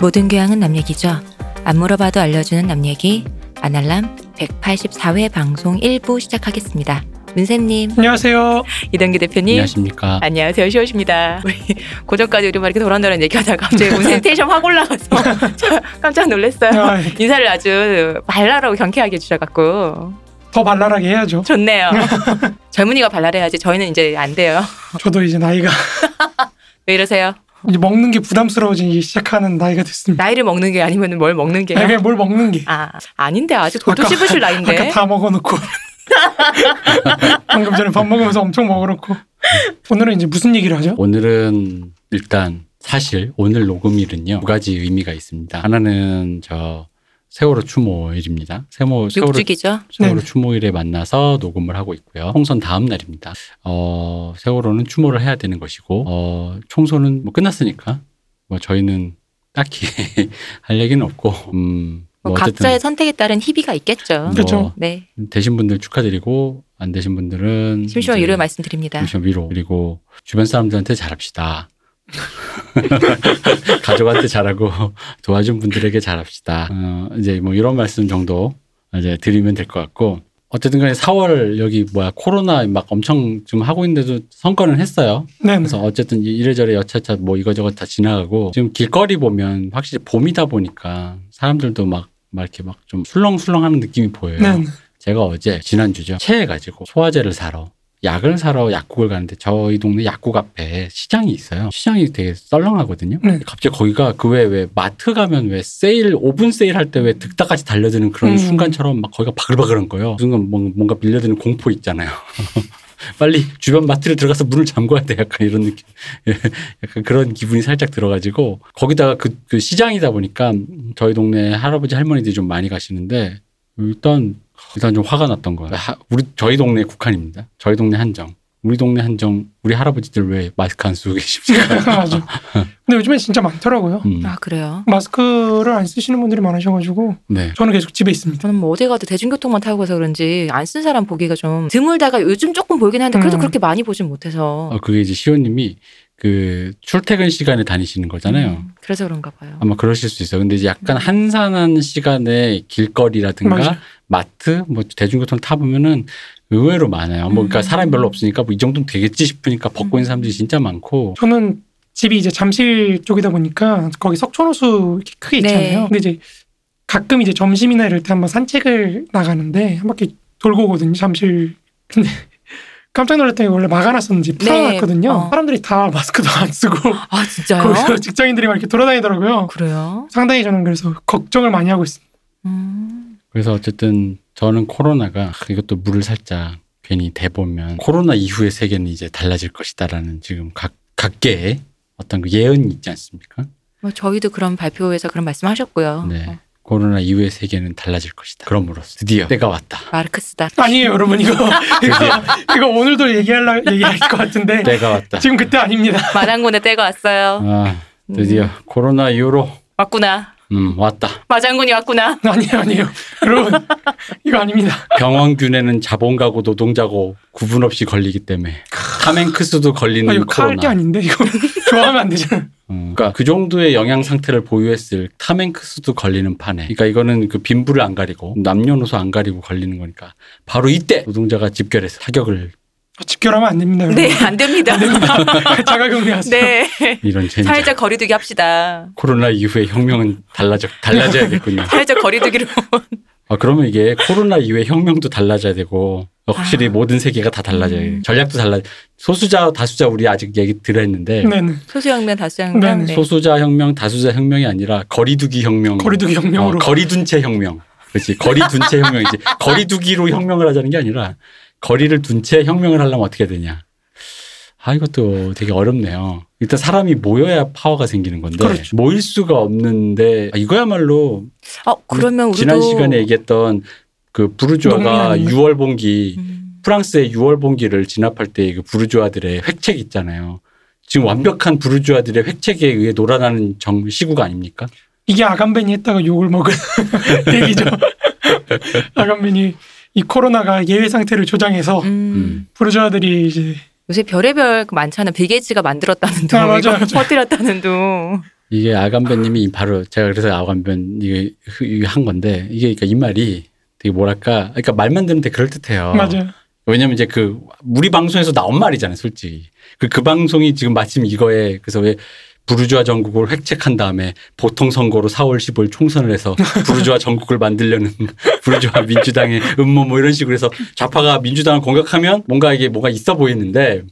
모든 교양은 남 얘기죠. 안 물어봐도 알려주는 남 얘기 아날람 184회 방송 1부 시작하겠습니다. 문세님, 안녕하세요. 이동기 대표님. 안녕하십니까. 안녕하세요, 시호십니다. 우리 고전까지 우리 막 이렇게 도란도란 얘기하다가 갑자기 문세 텐션 확 올라가서 저 깜짝 놀랐어요. 아, 인사를 아주 발랄하고 경쾌하게 해주셔갖고 더 발랄하게 해야죠. 좋네요. 젊은이가 발랄해야지 저희는 이제 안 돼요. 저도 이제 나이가 왜 이러세요? 이제 먹는 게 부담스러워지기 시작하는 나이가 됐습니다. 나이를 먹는 게 아니면 뭘 먹는 아, 게요? 그냥 뭘 먹는 게. 아 아닌데 아직 아까- 씹으실 나이인데. 아까 다 먹어놓고. 방금 전에 밥 먹으면서 엄청 먹어놓고. 오늘은 이제 무슨 얘기를 하죠? 오늘은 일단 사실 오늘 녹음일은요 두 가지 의미가 있습니다. 하나는 저 세월호 추모일입니다. 세모 세월호 육죽이죠. 세월호 네. 추모일에 만나서 녹음을 하고 있고요. 총선 다음 날입니다. 어, 세월호는 추모를 해야 되는 것이고, 어, 총선은 뭐 끝났으니까, 뭐 저희는 딱히 할 얘기는 없고, 음, 뭐뭐 각자의 선택에 따른 희비가 있겠죠. 뭐 그렇죠. 네, 되신 분들 축하드리고, 안 되신 분들은 심심한 위로를 말씀드립니다. 심심한 위로 그리고 주변 사람들한테 잘합시다. 가족한테 잘하고 도와준 분들에게 잘합시다. 어, 이제 뭐 이런 말씀 정도 이제 드리면 될 것 같고 어쨌든 간에 4월 여기 뭐야 코로나 막 엄청 좀 하고 있는데도 선거는 했어요. 네. 그래서 어쨌든 이래저래 여차차 뭐 이거저거 다 지나가고 지금 길거리 보면 확실히 봄이다 보니까 사람들도 막, 막 이렇게 막 좀 술렁술렁하는 느낌이 보여요. 네. 제가 어제 지난주죠. 체해가지고 소화제를 사러 약을 사러 약국을 가는데 저희 동네 약국 앞에 시장이 있어요. 시장이 되게 썰렁하거든요. 네. 갑자기 거기가 그 왜 왜 마트 가면 왜 세일 오븐 세일 할 때 왜 득다까지 달려드는 그런 음. 순간처럼 막 거기가 바글바글한 거예요. 그 순간 뭔- 뭔가 밀려드는 공포 있잖아요. 빨리 주변 마트를 들어가서 문을 잠궈야 돼. 약간 이런 느낌. 예, 약간 그런 기분이 살짝 들어가지고 거기다가 그, 그 시장이다 보니까 저희 동네 할아버지 할머니들이 좀 많이 가시는데 일단 일단 좀 화가 났던 거예요. 하- 우리 저희 동네 국한입니다. 저희 동네 한정. 우리 동네 한정. 우리 할아버지들 왜 마스크 안 쓰고 계십니까? 맞아. 근데 요즘에 진짜 많더라고요. 음, 아 그래요. 마스크를 안 쓰시는 분들이 많으셔가지고 네. 저는 계속 집에 있습니다. 저는 뭐 어디 가도 대중교통만 타고 가서 그런지 안 쓴 사람 보기가 좀 드물다가 요즘 조금 보이긴 하는데 그래도 음. 그렇게 많이 보진 못해서. 어, 그게 이제 시호님이 그 출퇴근 시간에 다니시는 거잖아요. 음, 그래서 그런가 봐요. 아마 그러실 수 있어요. 근데 이제 약간 한산한 시간에 길거리라든가 맞아요. 마트, 뭐 대중교통 타보면은 의외로 많아요. 뭐 그러니까 음. 사람이 별로 없으니까 뭐 이 정도는 되겠지 싶으니까 벗고 있는 사람들이 진짜 많고. 저는 집이 이제 잠실 쪽이다 보니까 거기 석촌호수 이렇게 크게 네. 있잖아요. 근데 이제 가끔 이제 점심이나 이럴 때 한번 산책을 나가는데 한 바퀴 돌고 오거든요. 잠실. 근데 깜짝 놀랐더니 원래 막아놨었는지 네. 풀어놨거든요. 어. 사람들이 다 마스크도 안 쓰고 아 진짜요? 거기서 직장인들이 막 이렇게 돌아다니더라고요. 그래요? 상당히 저는 그래서 걱정을 많이 하고 있습니다. 음. 그래서 어쨌든 저는 코로나가 이것도 물을 살짝 괜히 대보면 코로나 이후의 세계는 이제 달라질 것이다라는 지금 각 각계의 어떤 그 예언이 있지 않습니까? 뭐 저희도 그런 발표에서 그런 말씀하셨고요. 네. 어, 코로나 이후의 세계는 달라질 것이다. 그럼으로써 드디어 때가 왔다. 마르크스다. 아니에요, 여러분 이거 이거, 이거 오늘도 얘기할 얘기할 것 같은데 때가 왔다. 지금 그때 아닙니다. 마장군의 때가 왔어요. 아, 드디어 코로나 이후로 왔구나. 음, 왔다. 마장군이 왔구나. 아니에요, 아니에요, 여러분 이거 아닙니다. 병원균에는 자본가고 노동자고 구분 없이 걸리기 때문에 탐행크스도 걸리는 아, 이거 칼 코로나. 게 아닌데 이거 좋아하면 안 되잖아. 음, 그러니까 그 정도의 영양 상태를 보유했을 탐행크스도 걸리는 판에. 그러니까 이거는 그 빈부를 안 가리고 남녀노소 안 가리고 걸리는 거니까 바로 이때 노동자가 집결해서 타격을 집결하면 안 됩니다. 여러분. 네, 안 됩니다. 자가격리 하세요. 네. 이런 젠장. 살짝 거리두기 합시다. 코로나 이후에 혁명은 달라져 달라져야겠군요. 살짝 거리두기로. 아 그러면 이게 코로나 이후에 혁명도 달라져야 되고 확실히 아. 모든 세계가 다 달라져야 돼. 음. 전략도 달라. 소수자 다수자 우리 아직 얘기 들어했는데 네네. 소수혁명, 다수혁명. 네. 소수자 혁명, 다수자 혁명이 아니라 거리두기 혁명. 거리두기 혁명으로. 어, 거리둔 채 혁명. 그렇지. 거리둔 채 혁명이지. 거리두기로 혁명을 하자는 게 아니라 거리를 둔 채 혁명을 하려면 어떻게 되냐. 아, 이것도 되게 어렵네요. 일단 사람이 모여야 파워가 생기는 건데 그렇죠. 모일 수가 없는데 아, 이거야말로 어, 그러면 우리도 지난 시간에 얘기했던 그 부르주아가 농민아니에요? 6월 봉기 음, 프랑스의 6월 봉기를 진압할 때 그 부르주아들의 획책 있잖아요. 지금 완벽한 부르주아들의 획책에 의해 놀아나는 정 시구가 아닙니까? 이게 아간벤이 했다가 욕을 먹은 얘기죠. 아간벤이 이 코로나가 예외 상태를 조장해서 음. 음. 부르주아들이 이제 요새 별의별 그 많잖아. 빌게이츠가 만들었다는 둥, 아, 맞아, 맞아. 퍼뜨렸다는 둥. 이게 아간변님이 바로 제가 그래서 아간변 이게 한 건데 이게 그러니까 이 말이 되게 뭐랄까 그러니까 말만 듣는데 그럴 듯해요. 맞아요. 왜냐면 이제 그 우리 방송에서 나온 말이잖아요, 솔직히. 그, 그 방송이 지금 마침 이거에 그래서 왜 부르주아 전국을 획책한 다음에 보통 선거로 4월 15일 총선을 해서 부르주아 전국을 만들려는 부르주아 민주당의 음모 뭐 이런 식으로 해서 좌파가 민주당을 공격하면 뭔가 이게 뭐가 있어 보이는데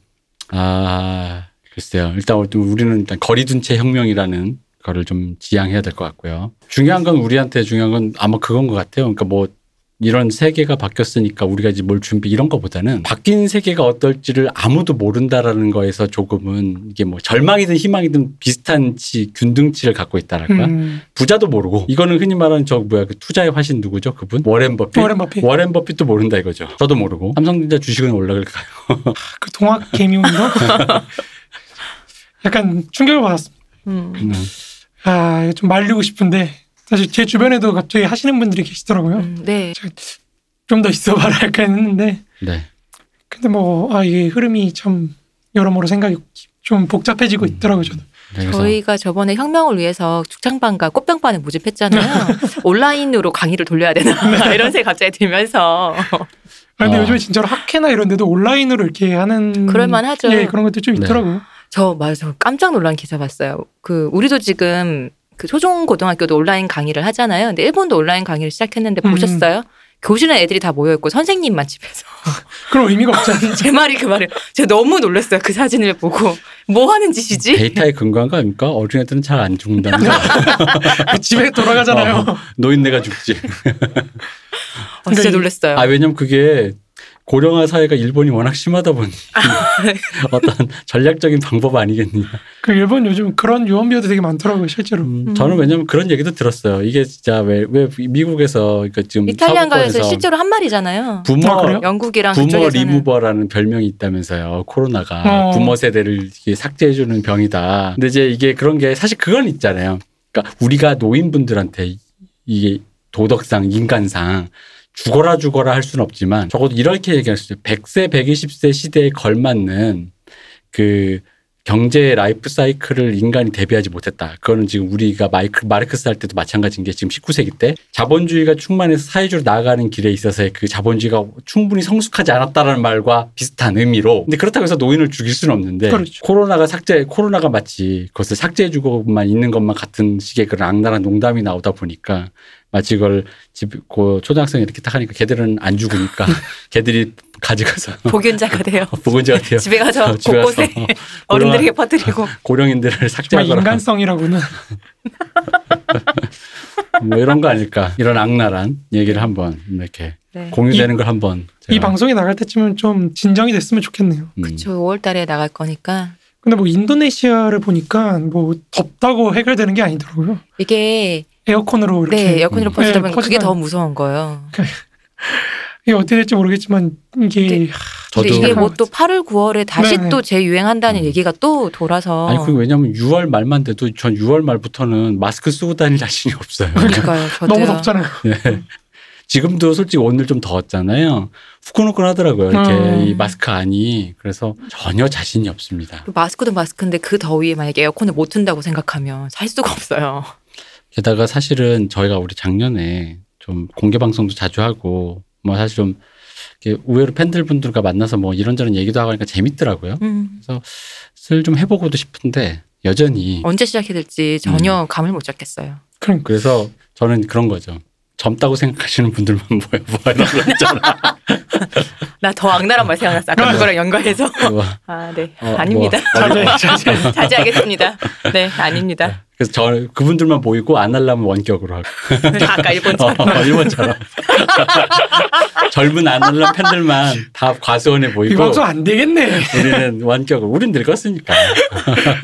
아 글쎄요. 일단 우리는 일단 거리둔체 혁명이라는 거를 좀 지향해야 될 것 같고요. 중요한 건 우리한테 중요한 건 아마 그건 것 같아요. 그러니까 뭐 이런 세계가 바뀌었으니까 우리가 이제 뭘 준비 이런 거보다는 바뀐 세계가 어떨지를 아무도 모른다라는 거에서 조금은 이게 뭐 절망이든 희망이든 비슷한 치 균등치를 갖고 있다랄까 음, 부자도 모르고 이거는 흔히 말하는 저 뭐야 그 투자의 화신 누구죠 그분 워렌 버핏 워렌 버핏. 워렌 버핏도 모른다 이거죠 저도 모르고 삼성전자 주식은 올라갈까요 그 동학 개미운동 약간 충격을 받았습니다. 음. 음. 아, 이거 좀 말리고 싶은데 사실 제 주변에도 갑자기 하시는 분들이 계시더라고요. 음, 네. 좀 더 있어봐라 약간 했는데 네 근데 뭐 아 이게 흐름이 참 여러모로 생각이 좀 복잡해지고 음. 있더라고요 저도. 네, 저희가 저번에 혁명을 위해서 죽창반과 꽃병반을 모집했잖아요. 온라인으로 강의를 돌려야 되나 이런 생각 갑자기 들면서 아, 근데 아. 요즘에 진짜로 학회나 이런 데도 온라인으로 이렇게 하는 그럴만하죠. 예, 그런 것도 좀 네. 있더라고요. 저 맞아 저 깜짝 놀란 기사 봤어요. 그 우리도 지금 그 초중 고등학교도 온라인 강의를 하잖아요. 근데 일본도 온라인 강의를 시작했는데 음. 보셨어요? 교실에 애들이 다 모여 있고 선생님만 집에서 그런 의미가 없잖아요. 제 말이 그 말이에요. 제가 너무 놀랐어요. 그 사진을 보고 뭐 하는 짓이지? 데이터에 근거한 거 아닙니까 어린 애들은 잘 안 죽는다는 거 집에 돌아가잖아요. 어, 노인네가 죽지 어, 진짜 놀랐어요. 아 왜냐면 그게 고령화 사회가 일본이 워낙 심하다 보니 어떤 전략적인 방법 아니겠느냐. 그 일본 요즘 그런 유언비어도 되게 많더라고요 실제로. 음, 음. 저는 왜냐면 그런 얘기도 들었어요. 이게 진짜 왜, 왜 미국에서 그러니까 지금 이탈리안가에서 사법권에서 실제로 한 말이잖아요. 부모 아? 영국이랑 부모 그쪽에서는 리무버라는 별명이 있다면서요. 코로나가 어. 부모 세대를 삭제해주는 병이다. 근데 이제 이게 그런 게 사실 그건 있잖아요. 그러니까 우리가 노인분들한테 이게 도덕상 인간상 죽어라 죽어라 할 수는 없지만 적어도 이렇게 얘기할 수 있어요. 100세 120세 시대에 걸맞는 그 경제 라이프 사이클을 인간이 대비하지 못했다. 그거는 지금 우리가 마이크, 마르크스 할 때도 마찬가지인 게 지금 19세기 때 자본주의가 충만해서 사회주의로 나아가는 길에 있어서의 그 자본주의가 충분히 성숙하지 않았다라는 말과 비슷한 의미로. 근데 그렇다고 해서 노인을 죽일 수는 없는데 그렇죠. 코로나가 삭제, 코로나가 마치 그것을 삭제해주고만 있는 것만 같은 식의 그런 악랄한 농담이 나오다 보니까 마치 그걸 집, 그 초등학생이 이렇게 딱 하니까 걔들은 안 죽으니까 걔들이 가져가서 복균자가 돼요. 보건제가 돼요. 집에 가서 집에 가서 곳곳에 어른들에게 퍼뜨리고 고령인들을 삭제하거나 인간성이라고는 뭐 이런 거 아닐까 이런 악랄한 얘기를 한번 이렇게 네. 공유되는 걸 한번 이 방송이 나갈 때쯤은 좀 진정이 됐으면 좋겠네요. 음, 저 5월달에 나갈 거니까 근데 뭐 인도네시아를 보니까 뭐 덥다고 해결되는 게 아니더라고요. 이게 에어컨으로 이렇게 네 에어컨으로 음. 퍼지다 네, 보니까 그게 더 무서운 거예요. 이게 어떻게 될지 모르겠지만 이게 네. 저도 이게 뭐 또 8월 9월에 다시 네네. 또 재유행한다는 음. 얘기가 또 돌아서 아니 그게 왜냐면 6월 말만 돼도 전 6월 말부터는 마스크 쓰고 다닐 자신이 없어요. 그러니까요. 저도요. 너무 덥잖아요. 네. 지금도 솔직히 오늘 좀 더웠잖아요. 후끈후끈하더라고요. 이렇게 음. 이 마스크 안이 그래서 전혀 자신이 없습니다. 마스크도 마스크인데 그 더위에 만약에 에어컨을 못 튼다고 생각하면 살 수가 없어요. 게다가 사실은 저희가 우리 작년에 좀 공개 방송도 자주 하고 뭐 사실 좀 이렇게 의외로 팬들 분들과 만나서 뭐 이런저런 얘기도 하고 하니까 재밌더라고요. 음. 슬좀 해보고도 싶은데 여전히 언제 시작해야 될지 전혀 감을 못 잡겠어요. 그러니까 그래서 저는 그런 거죠. 젊다고 생각하시는 분들만 모여 뭐 이런 거 있잖아. 나더 악랄한 말 생각났어. 아까 그거랑 연관해서. 뭐, 아, 네. 어, 아닙니다. 뭐, 자제 자제. 자제하겠습니다. 네, 아닙니다. 그래서 저 그분들만 모이고 안 하려면 원격으로 하고. 아까 일본처럼. 어, 일본처럼. 젊은 안 하려면 팬들만 다 과수원에 이 모이고 방송 안 되겠네. 우리는 원격으로. 우린 늙었으니까.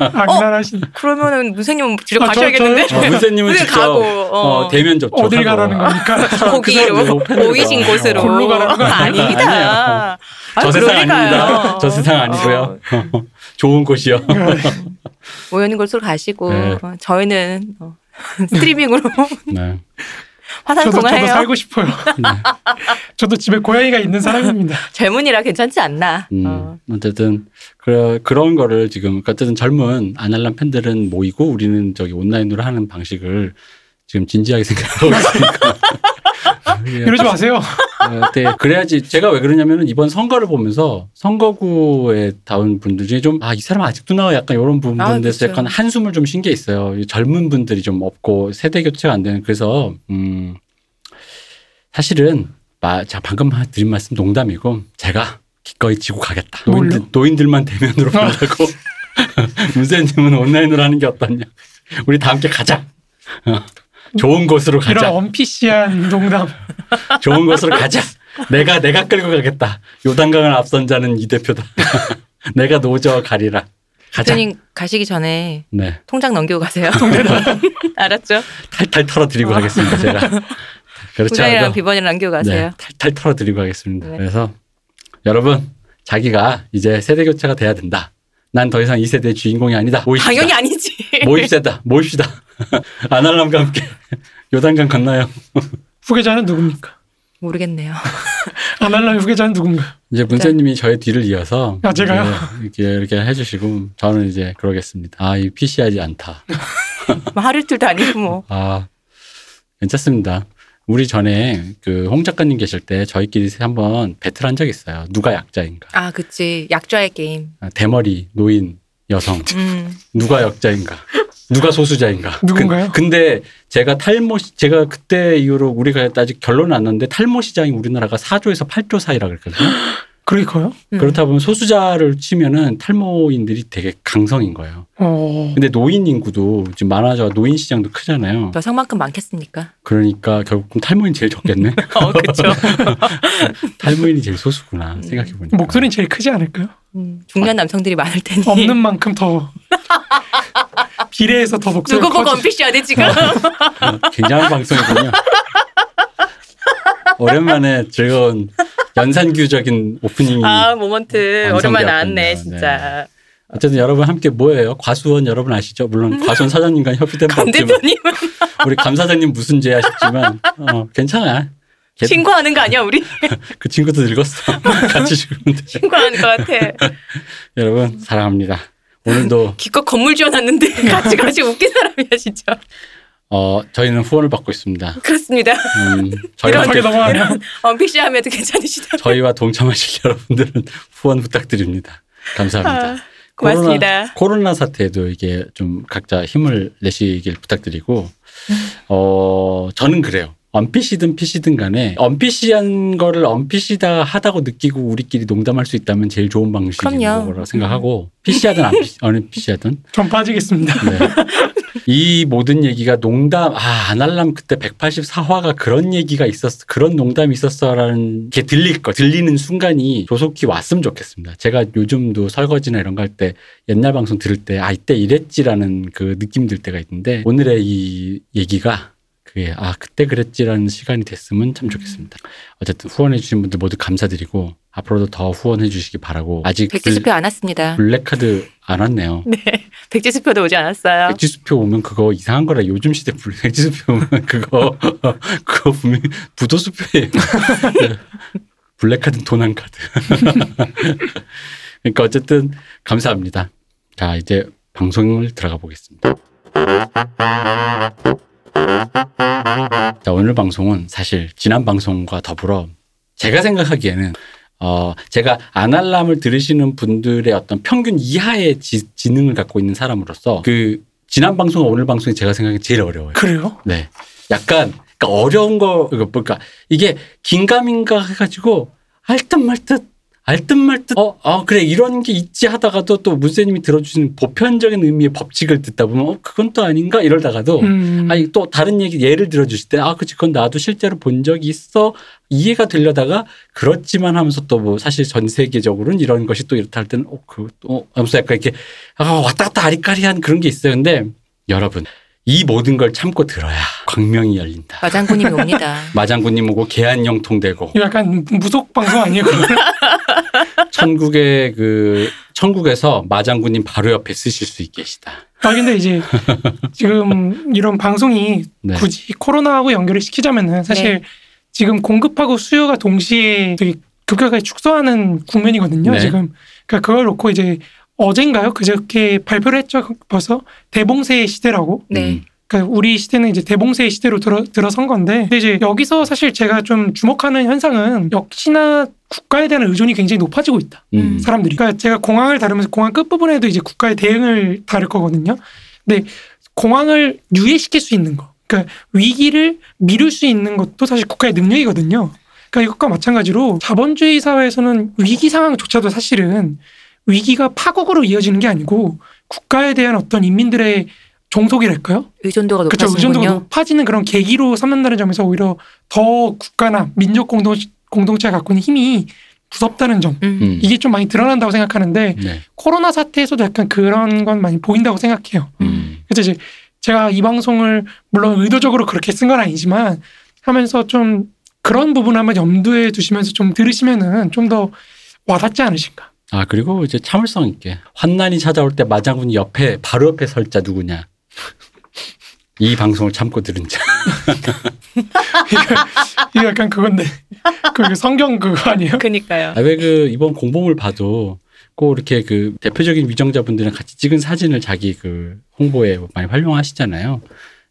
악랄하신 그러면은 문생님 집에 아, 저- 가셔야겠는데? 저요? 어, 문세님은 문세 직접 가고, 어, 어. 대면 접촉. 어딜 가라는 겁니까? 거기로 그 사람들 보이신 팬들과. 곳으로. 골로 가라는 거? 아닙니다. 저 세상. 아닙니다. 저 세상 아니고요. 좋은 곳이요. 모여있는 곳으로 가시고 네. 어, 저희는 어, 스트리밍으로 네. 화상 저도 저도 통화해요. 살고 싶어요. 네. 저도 집에 고양이가 있는 사람입니다. 젊은이라 괜찮지 않나. 음, 어. 어쨌든 그 그런 거를 지금 어쨌든 젊은 아날람 팬들은 모이고 우리는 저기 온라인으로 하는 방식을 지금 진지하게 생각하고 있으니까. 이러지 마세요. 어, 네, 그래야지 제가 왜 그러냐면은 이번 선거를 보면서 선거구에 다운 분들 중에 좀 아 이 사람 아직도 나와 약간 이런 부분에 아, 그쵸. 약간 한숨을 좀 쉰 게 있어요. 이 젊은 분들이 좀 없고 세대 교체가 안 되는 그래서 음 사실은 마, 자 방금 드린 말씀 농담이고 제가 기꺼이 지고 가겠다. 노인들? 노인들만 대면으로 본다고 문세님은 온라인으로 하는 게 어떠냐. 우리 다 함께 가자. 어, 좋은 곳으로 이런 가자. 언피시한 농담. 좋은 곳으로 가자. 내가 내가 끌고 가겠다. 요단강을 앞선 자는 이 대표다. 내가 노저 가리라. 가자. 대표님 가시기 전에 네, 통장 넘기고 가세요. 알았죠? 탈탈 털어드리고 가겠습니다. 제가 그렇지 통장이랑 않아도 비번이랑 남기고 가세요. 네, 탈탈 털어드리고 가겠습니다. 네. 그래서 여러분 자기가 이제 세대 교체가 돼야 된다. 난 더 이상 이 세대의 주인공이 아니다. 모입시다. 당연히 아니지. 모입시다. 모입시다. 아날람과 함께 요단강 건너요. 후계자는 누굽니까? 모르겠네요. 아날람 후계자는 누군가요? 이제 문세님이 저의 뒤를 이어서 아, 제가요? 이제 이렇게 이렇게 해주시고 저는 이제 그러겠습니다. 아, 이 PC하지 않다. 뭐 하루 이틀도 아니고 뭐. 아, 괜찮습니다. 우리 전에 그 홍 작가님 계실 때 저희끼리 한번 배틀한 적 있어요. 누가 약자인가? 아, 그치. 약자의 게임. 아, 대머리, 노인, 여성 음. 누가 역자인가? 누가 소수자인가? 누군가요? 근, 데 제가 탈모 시- 제가 그때 이후로 우리가 아직 결론은 안 났는데 탈모 시장이 우리나라가 4조에서 8조 사이라 그랬거든요. 그렇게 커요? 음. 그렇다 보면 소수자를 치면은 탈모인들이 되게 강성인 거예요. 어. 근데 노인 인구도 지금 많아져 노인 시장도 크잖아요. 여성만큼 많겠습니까? 그러니까 결국 탈모인 제일 적겠네. 어, 그쵸. 탈모인이 제일 소수구나 생각해 보니까. 목소리는 제일 크지 않을까요? 음, 중년 남성들이 많을 테니. 없는 만큼 더 비례해서 더 목소리가 누구 보고 커지- 언피시야 돼, 지금? 굉장한 방송이군요. 오랜만에 즐거운 연산규적인 오프닝이. 아, 모먼트. 완성되었군요. 오랜만에 나왔네, 네. 진짜. 어쨌든 여러분 함께 뭐예요? 과수원 여러분 아시죠? 물론 과수원 사장님과 협의된 없지만 대표님은 우리 감 사장님 무슨 죄야 싶지만 어, 괜찮아. 걔- 신고하는 거 아니야, 우리? 그 친구도 늙었어. 같이 죽으면 돼. 신고하는 것 같아. 여러분 사랑합니다. 오늘도 기껏 건물 지어놨는데 같이 같이 웃긴 사람이야, 진짜. 어, 저희는 후원을 받고 있습니다. 그렇습니다. 음, 저희와, 함께- 넘어가면 언피시 하면도 괜찮으시다. 저희와 동참하실 여러분들은 후원 부탁드립니다. 감사합니다. 아, 고맙습니다. 코로나, 코로나 사태에도 이게 좀 각자 힘을 내시길 부탁드리고, 어, 저는 그래요. 언피시든 피시든 간에 언피시한 거를 언피시다 하다고 느끼고 우리끼리 농담할 수 있다면 제일 좋은 방식인 그럼요. 거라고 생각하고 피시하든 안피시, 언피시하든 좀 빠지겠습니다. 네. 이 모든 얘기가 농담, 아, 아날람 그때 184화가 그런 얘기가 있었어, 그런 농담이 있었어라는 게 들릴 거, 들리는 순간이 조속히 왔으면 좋겠습니다. 제가 요즘도 설거지나 이런 거 할 때 옛날 방송 들을 때, 아, 이때 이랬지라는 그 느낌 들 때가 있는데 오늘의 이 얘기가 그게, 아, 그때 그랬지라는 시간이 됐으면 참 좋겠습니다. 어쨌든 후원해 주신 분들 모두 감사드리고 앞으로도 더 후원해 주시기 바라고 아직 백지수표 안 왔습니다. 블랙카드 안 왔네요. 네. 백지수표도 오지 않았어요. 백지수표 오면 그거 이상한 거라 요즘 시대 불- 백지수표 오면 그거 그거 분명 히 부도수표예요. 블랙카드 도난 카드. 그러니까 어쨌든 감사합니다. 자 이제 방송을 들어가 보겠습니다. 자 오늘 방송은 사실 지난 방송과 더불어 제가 생각하기에는 어 제가 아날람을 들으시는 분들의 어떤 평균 이하의 지, 지능을 갖고 있는 사람으로서 그 지난 방송과 오늘 방송이 제가 생각하기엔 제일 어려워요. 그래요? 네. 약간 그러니까 어려운 거 이거 그러니까 이게 긴가민가 해가지고 알듯 말듯 알듯 말듯 어, 어 그래. 이런 게 있지 하다가도 또 문세님이 들어주시는 보편적인 의미의 법칙을 듣다 보면 어 그건 또 아닌가? 이러다가도 음. 아니 또 다른 얘기 예를 들어 주실 때 아 그치. 그건 나도 실제로 본 적이 있어. 이해가 되려다가 그렇지만 하면서 또 뭐 사실 전 세계적으로는 이런 것이 또 이렇다 할 때는 어 그또 하면서 약간 이렇게 아 왔다 갔다 아리까리한 그런 게 있어요. 근데 여러분 이 모든 걸 참고 들어야 광명이 열린다. 마장군님이 옵니다. 마장군님 오고 개안 영통 되고. 이거 약간 무속 방송 아니에요? 천국의 그 천국에서 마장군님 바로 옆에 쓰실 수 있게 계시다 아 근데 이제 지금 이런 방송이 네. 굳이 코로나하고 연결을 시키자면은 사실 네. 지금 공급하고 수요가 동시에 되게 급격하게 축소하는 국면이거든요. 네. 지금 그러니까 그걸 놓고 이제 어젠가요? 그저께 발표를 했죠. 벌써 대봉쇄의 시대라고. 네. 음. 그러니까 우리 시대는 이제 대봉쇄의 시대로 들어, 들어선 건데 근데 이제 여기서 사실 제가 좀 주목하는 현상은 역시나 국가에 대한 의존이 굉장히 높아지고 있다. 음. 사람들이. 그러니까 제가 공항을 다루면서 공항 끝부분에도 이제 국가의 대응을 다룰 거거든요. 근데 공항을 유예시킬 수 있는 거. 그러니까 위기를 미룰 수 있는 것도 사실 국가의 능력이거든요. 그러니까 이것과 마찬가지로 자본주의 사회에서는 위기 상황조차도 사실은 위기가 파국으로 이어지는 게 아니고 국가에 대한 어떤 인민들의 종속이랄까요? 의존도가 그렇죠. 의존도가. 높아지는 그런 계기로 삼는다는 점에서 오히려 더 국가나 민족 공동 공동체가 갖고 있는 힘이 무섭다는 점. 음. 음. 이게 좀 많이 드러난다고 생각하는데 네. 코로나 사태에서도 약간 그런 건 많이 보인다고 생각해요. 음. 그래서 이제 제가 이 방송을 물론 의도적으로 그렇게 쓴 건 아니지만 하면서 좀 그런 부분 한번 염두에 두시면서 좀 들으시면은 좀 더 와닿지 않으신가. 아 그리고 이제 참을성 있게 환난이 찾아올 때 마장군이 옆에 바로 옆에 설자 누구냐? 이 방송을 참고 들은 자. 이거 약간 그건데 그 성경 그거 아니에요? 그니까요. 아, 왜그 이번 공보물 봐도 꼭 이렇게 그 대표적인 위정자분들이랑 같이 찍은 사진을 자기 그 홍보에 많이 활용하시잖아요.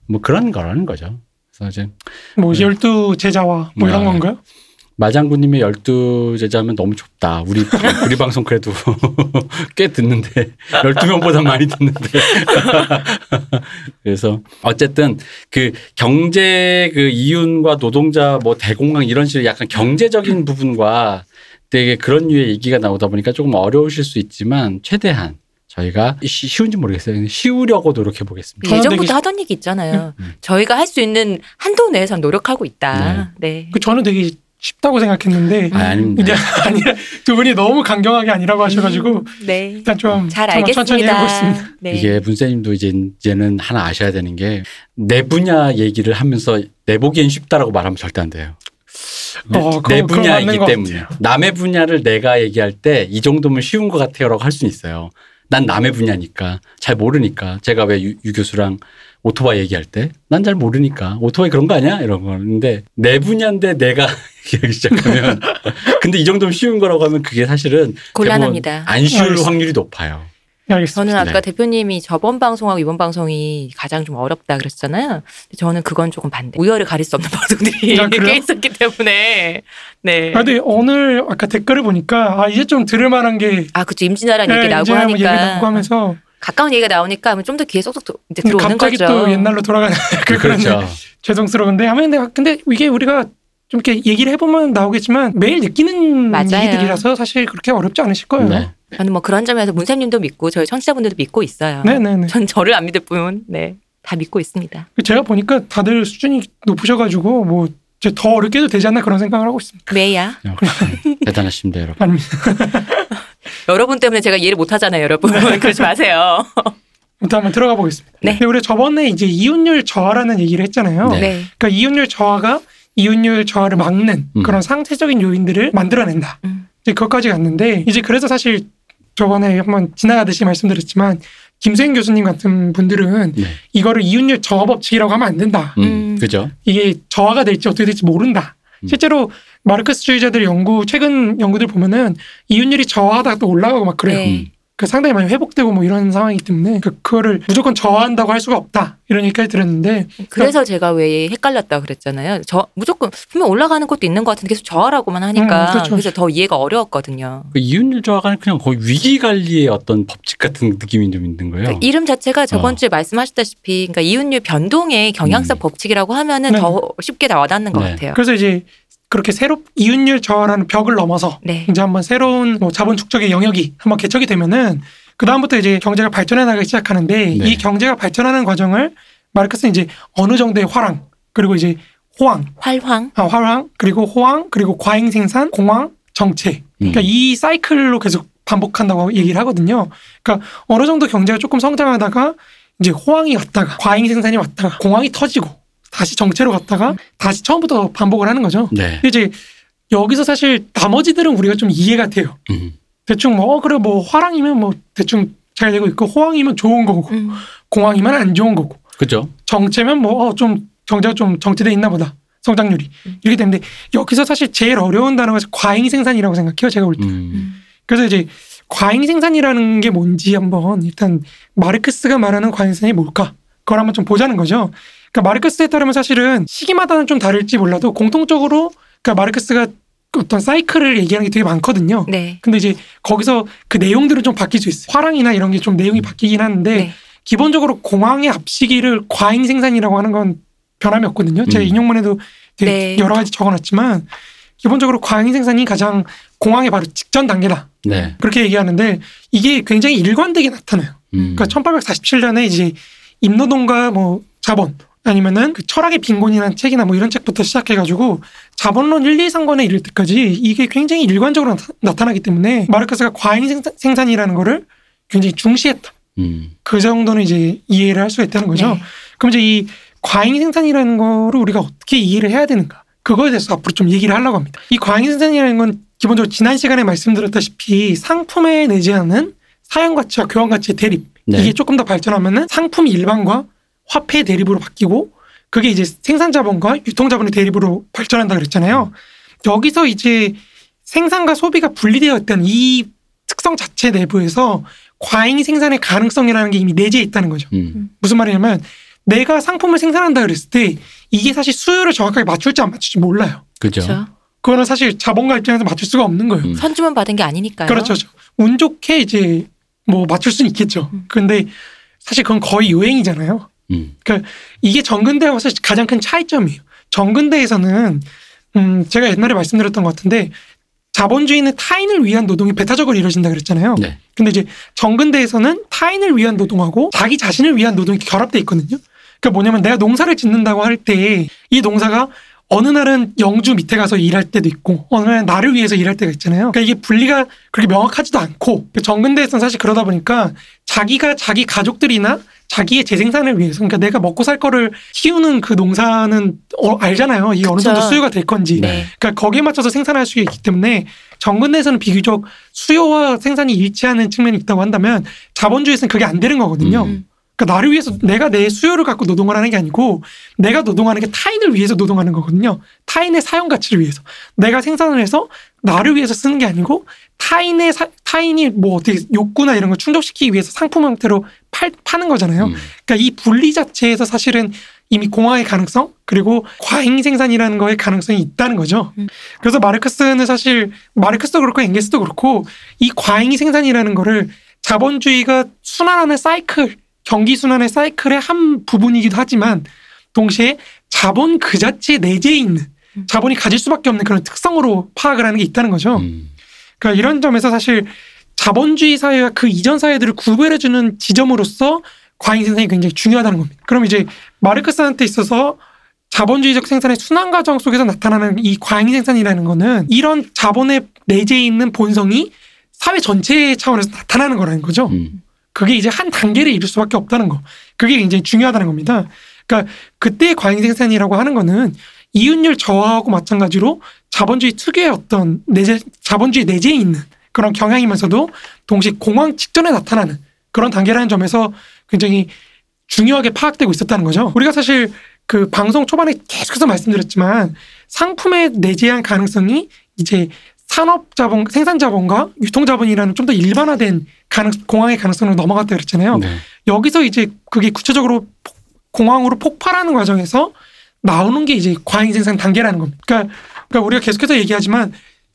뭐 그런 거라는 거죠. 그래서 이제 뭐 네. 열두 제자와 뭐 이런 아. 건가요? 마장군님의 열두 제자면 너무 좁다. 우리 우리 방송 그래도 꽤 듣는데 열두 명보다 많이 듣는데. 그래서 어쨌든 그 경제 그 이윤과 노동자 뭐 대공황 이런 식으로 약간 경제적인 부분과 되게 그런 류의 얘기가 나오다 보니까 조금 어려우실 수 있지만 최대한 저희가 쉬- 쉬운지 모르겠어요. 쉬우려고 노력해 보겠습니다. 예전부터 되게 하던 얘기 있잖아요. 음. 저희가 할 수 있는 한도 내에선 노력하고 있다. 네. 그 저는 되게 쉽다고 생각했는데 아. 이제 아니라 두 분이 너무 강경하게 아니라고 하셔가지고 음, 네. 일단 좀잘 한번 천천히 알겠습니다. 해보겠습니다. 네. 이게 문세님도 이제 이제는 하나 아셔야 되는 게 내 분야 얘기를 하면서 내 보기엔 쉽다라고 말하면 절대 안 돼요. 어, 내 맞는 분야이기 것 때문에. 남의 분야를 내가 얘기할 때 이 정도면 쉬운 것 같아요라고 할 수는 있어요. 난 남의 분야니까 잘 모르니까 제가 왜 유 교수랑 오토바이 얘기할 때 난 잘 모르니까 오토바이 그런 거 아니야 이런 거는데 내 분야인데 내가 얘기하기 시작하면 근데 이 정도면 쉬운 거라고 하면 그게 사실은 곤란합니다. 안 쉬울 알겠습니다. 확률이 높아요. 네, 알겠습니다. 저는 아까 네. 대표님이 저번 방송하고 이번 방송이 가장 좀 어렵다 그랬잖아요. 저는 그건 조금 반대. 우열을 가릴 수 없는 방송들이 아? 꽤 있었기 때문에. 네. 아, 근데 오늘 아까 댓글을 보니까 아 이제 좀 들을 만한 게 아, 그쵸. 임진왜란 예, 얘기 나오고 한번 얘기 하니까. 나오고 하면서 가까운 얘기가 나오니까 좀 더 귀에 쏙쏙 이제 들어오는 갑자기 거죠. 또 옛날로 돌아가는 그 그렇죠. 죄송스러운데 하면 근데, 근데 이게 우리가 좀 이렇게 얘기를 해보면 나오겠지만 매일 느끼는 맞아요. 얘기들이라서 사실 그렇게 어렵지 않으실 거예요. 네. 저는 뭐 그런 점에서 문쌤님도 믿고 저희 청취자분들도 믿고 있어요. 네네네. 전 저를 안 믿을 뿐, 네. 다 믿고 있습니다. 제가 보니까 다들 수준이 높으셔가지고 뭐 이제 더 어렵게 해도 되지 않나 그런 생각을 하고 있습니다. 메이야. 역시 대단하십니다, 여러분. 아닙니다. 여러분 때문에 제가 이해를 못 하잖아요, 여러분. 그러지 마세요. 일단 한번 들어가 보겠습니다. 네. 근데 우리 저번에 이제 이윤율 저하라는 얘기를 했잖아요. 네. 네. 그러니까 이윤율 저하가 이윤율 저하를 막는 음. 그런 상세적인 요인들을 만들어낸다. 음. 이제 그것까지 갔는데 이제 그래서 사실 저번에 한번 지나가듯이 말씀드렸지만 김수행 교수님 같은 분들은 네. 이거를 이윤율 저하 법칙이라고 하면 안 된다. 음, 음. 그죠? 이게 저하가 될지 어떻게 될지 모른다. 음. 실제로 마르크스주의자들 연구 최근 연구들 보면은 이윤율이 저하다가 또 올라가고 막 그래요. 네. 음. 그 상당히 많이 회복되고 뭐 이런 상황이기 때문에 그 그거를 무조건 저하한다고 할 수가 없다 이런 얘기까지 들었는데 그래서 제가 왜 헷갈렸다 그랬잖아요. 저 무조건 분명 올라가는 것도 있는 것 같은데 계속 저하라고만 하니까 음, 그렇죠. 그래서 더 이해가 어려웠거든요. 그 이윤율 조화가 그냥 거의 위기 관리의 어떤 법칙 같은 느낌이 좀 있는 거예요. 그러니까 이름 자체가 저번 어. 주에 말씀하셨다시피 그러니까 이윤율 변동의 경향성 음. 법칙이라고 하면은 네. 더 쉽게 다 와닿는 것 네. 같아요. 그래서 이제 그렇게 새로 이윤율 저하라는 벽을 넘어서 네. 이제 한번 새로운 뭐 자본 축적의 영역이 한번 개척이 되면은 그 다음부터 이제 경제가 발전해 나가기 시작하는데 네. 이 경제가 발전하는 과정을 마르크스는 이제 어느 정도의 화랑 그리고 이제 호황, 활황. 아, 화랑 그리고 호황 그리고 과잉 생산, 공황, 정체. 그러니까 음. 이 사이클로 계속 반복한다고 얘기를 하거든요. 그러니까 어느 정도 경제가 조금 성장하다가 이제 호황이 왔다가 과잉 생산이 왔다가 공황이 터지고 다시 정체로 갔다가 다시 처음부터 반복을 하는 거죠. 네. 이제 여기서 사실 나머지들은 우리가 좀 이해가 돼요. 음. 대충 뭐 어, 그래 뭐 화랑이면 뭐 대충 잘 되고 있고 호황이면 좋은 거고 음. 공황이면 안 좋은 거고 그죠? 정체면 뭐좀 경제가 좀 정체돼 있나 보다. 성장률이 음. 이렇게 되는데 여기서 사실 제일 어려운 단어가 과잉 생산이라고 생각해요. 제가 볼 때. 음. 그래서 이제 과잉 생산이라는 게 뭔지 한번 일단 마르크스가 말하는 과잉 생산이 뭘까? 그걸 한번 좀 보자는 거죠. 그러니까 마르크스에 따르면 사실은 시기마다는 좀 다를지 몰라도 공통적으로 그러니까 마르크스가 어떤 사이클을 얘기하는 게 되게 많거든요. 네. 근데 이제 거기서 그 내용들은 좀 바뀔 수 있어요. 화랑이나 이런 게 좀 내용이 바뀌긴 하는데 네. 기본적으로 공황의 앞시기를 과잉 생산이라고 하는 건 변함이 없거든요. 제가 음. 인용문에도 되게 네. 여러 가지 적어놨지만 기본적으로 과잉 생산이 가장 공황의 바로 직전 단계다. 네. 그렇게 얘기하는데 이게 굉장히 일관되게 나타나요. 음. 그러니까 1847년에 이제 임노동과 뭐 자본 아니면은 그 철학의 빈곤이라는 책이나 뭐 이런 책부터 시작해가지고 자본론 1, 2, 3권에 이를 때까지 이게 굉장히 일관적으로 나타, 나기 때문에 마르크스가 과잉 생산, 생산 이라는 거를 굉장히 중시했다. 음. 그 정도는 이제 이해를 할 수가 있다는 거죠. 네. 그럼 이제 이 과잉 생산이라는 거를 우리가 어떻게 이해를 해야 되는가? 그거에 대해서 앞으로 좀 얘기를 하려고 합니다. 이 과잉 생산이라는 건 기본적으로 지난 시간에 말씀드렸다시피 상품에 내재하는 사용 가치와 교환 가치의 대립. 네. 이게 조금 더 발전하면은 상품이 일반과 화폐의 대립으로 바뀌고 그게 이제 생산 자본과 유통 자본의 대립으로 발전한다 그랬잖아요. 여기서 이제 생산과 소비가 분리되어 있던 이 특성 자체 내부에서 과잉 생산의 가능성이라는 게 이미 내재해 있다는 거죠. 음. 무슨 말이냐면 내가 상품을 생산한다 그랬을 때 이게 사실 수요를 정확하게 맞출지 안 맞출지 몰라요. 그죠. 그렇죠. 그거는 사실 자본가 입장에서 맞출 수가 없는 거예요. 음. 선주문 받은 게 아니니까요. 그렇죠. 운 좋게 이제 뭐 맞출 수는 있겠죠. 음. 근데 사실 그건 거의 요행이잖아요. 음. 이게 정근대와 사실 가장 큰 차이점이에요. 정근대에서는 음 제가 옛날에 말씀드렸던 것 같은데 자본주의는 타인을 위한 노동이 배타적으로 이루어진다 그랬잖아요. 네. 근데 이제 정근대에서는 타인을 위한 노동하고 자기 자신을 위한 노동이 결합돼 있거든요. 그러니까 뭐냐면 내가 농사를 짓는다고 할 때 이 농사가 어느 날은 영주 밑에 가서 일할 때도 있고 어느 날은 나를 위해서 일할 때가 있잖아요. 그러니까 이게 분리가 그렇게 명확하지도 않고 그 정근대에서는 사실 그러다 보니까 자기가 자기 가족들이나 자기의 재생산을 위해서 그러니까 내가 먹고 살 거를 키우는 그 농사는 어, 알잖아요. 이게 어느. 정도 수요가 될 건지. 네. 그러니까 거기에 맞춰서 생산할 수 있기 때문에 정근대에서는 비교적 수요와 생산이 일치하는 측면이 있다고 한다면 자본주의에서는 그게 안 되는 거거든요. 음. 그러니까 나를 위해서 내가 내 수요를 갖고 노동을 하는 게 아니고 내가 노동하는 게 타인을 위해서 노동하는 거거든요. 타인의 사용 가치를 위해서. 내가 생산을 해서 나를 위해서 쓰는 게 아니고 타인의 사- 타인이 뭐 어떻게 욕구나 이런 걸 충족시키기 위해서 상품 형태로 팔, 파는 거잖아요. 음. 그러니까 이 분리 자체에서 사실은 이미 공황의 가능성 그리고 과잉 생산이라는 거의 가능성이 있다는 거죠. 음. 그래서 마르크스는 사실 마르크스도 그렇고 엥게스도 그렇고 이 과잉 생산이라는 거를 자본주의가 순환하는 사이클 경기 순환의 사이클의 한 부분이기도 하지만 동시에 자본 그 자체에 내재해 있는 음. 자본이 가질 수밖에 없는 그런 특성으로 파악을 하는 게 있다는 거죠. 음. 그러니까 이런 점에서 사실 자본주의 사회와 그 이전 사회들을 구별해주는 지점으로서 과잉 생산이 굉장히 중요하다는 겁니다. 그럼 이제 마르크스한테 있어서 자본주의적 생산의 순환 과정 속에서 나타나는 이 과잉 생산이라는 거는 이런 자본의 내재해 있는 본성이 사회 전체 차원에서 나타나는 거라는 거죠. 음. 그게 이제 한 단계를 이룰 수밖에 없다는 거. 그게 굉장히 중요하다는 겁니다. 그러니까 그때 과잉 생산이라고 하는 거는 이윤율 저하하고 마찬가지로 자본주의 특유의 어떤 내재 자본주의 내재에 있는 그런 경향이면서도 동시에 공황 직전에 나타나는 그런 단계라는 점에서 굉장히 중요하게 파악되고 있었다는 거죠. 우리가 사실 그 방송 초반에 계속해서 말씀드렸지만 상품에 내재한 가능성이 이제 산업 자본, 생산 자본과 유통 자본이라는 좀 더 일반화된 가능, 공황의 가능성으로 넘어갔다 그랬잖아요. 네. 여기서 이제 그게 구체적으로 폭- 공황으로 폭발하는 과정에서 나오는 게 이제 과잉 생산 단계라는 겁니다. 그러니까, 그러니까 우리가 계속해서 얘기하지만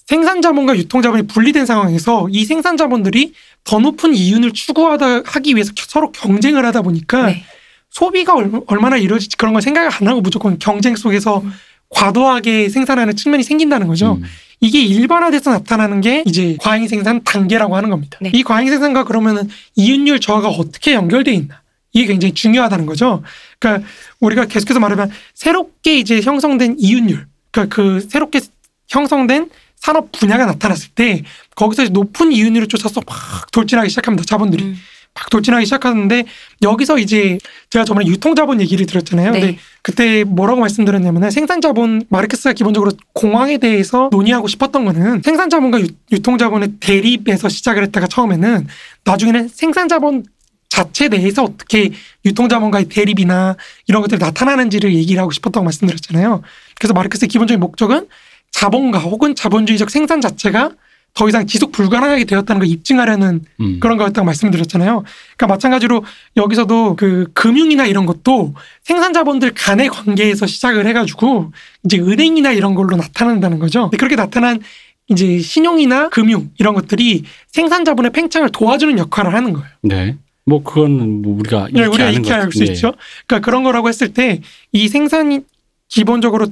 생산 자본과 유통 자본이 분리된 상황에서 이 생산 자본들이 더 높은 이윤을 추구하다 하기 위해서 서로 경쟁을 하다 보니까 네. 소비가 얼- 얼마나 이루어질지 그런 걸 생각 안 하고 무조건 경쟁 속에서 음. 과도하게 생산하는 측면이 생긴다는 거죠. 음. 이게 일반화돼서 나타나는 게 이제 과잉 생산 단계라고 하는 겁니다. 네. 이 과잉 생산과 그러면은 이윤율 저하가 어떻게 연결돼 있나? 이게 굉장히 중요하다는 거죠. 그러니까 우리가 계속해서 말하면 새롭게 이제 형성된 이윤율, 그러니까 그 새롭게 형성된 산업 분야가 나타났을 때 거기서 이제 높은 이윤율을 쫓아서 막 돌진하기 시작합니다. 자본들이 음. 막 돌진하기 시작하는데 여기서 이제 제가 저번에 유통자본 얘기를 들었잖아요. 네. 근데 그때 뭐라고 말씀드렸냐면 생산자본 마르크스가 기본적으로 공황에 대해서 논의하고 싶었던 거는 생산자본과 유, 유통자본의 대립에서 시작을 했다가 처음에는 나중에는 생산자본 자체 내에서 어떻게 유통자본과의 대립이나 이런 것들이 나타나는지를 얘기를 하고 싶었다고 말씀드렸잖아요. 그래서 마르크스의 기본적인 목적은 자본가 혹은 자본주의적 생산 자체가 더 이상 지속 불가능하게 되었다는 걸 입증하려는 음. 그런 거였다고 말씀드렸잖아요. 그러니까 마찬가지로 여기서도 그 금융이나 이런 것도 생산 자본들 간의 관계에서 시작을 해가지고 이제 은행이나 이런 걸로 나타난다는 거죠. 그렇게 나타난 이제 신용이나 금융 이런 것들이 생산 자본의 팽창을 도와주는 역할을 하는 거예요. 네. 뭐 그건 뭐 우리가 네, 익히 우리가 아는 익히 것알수 같은데. 있죠. 그러니까 그런 거라고 했을 때 이 생산이 기본적으로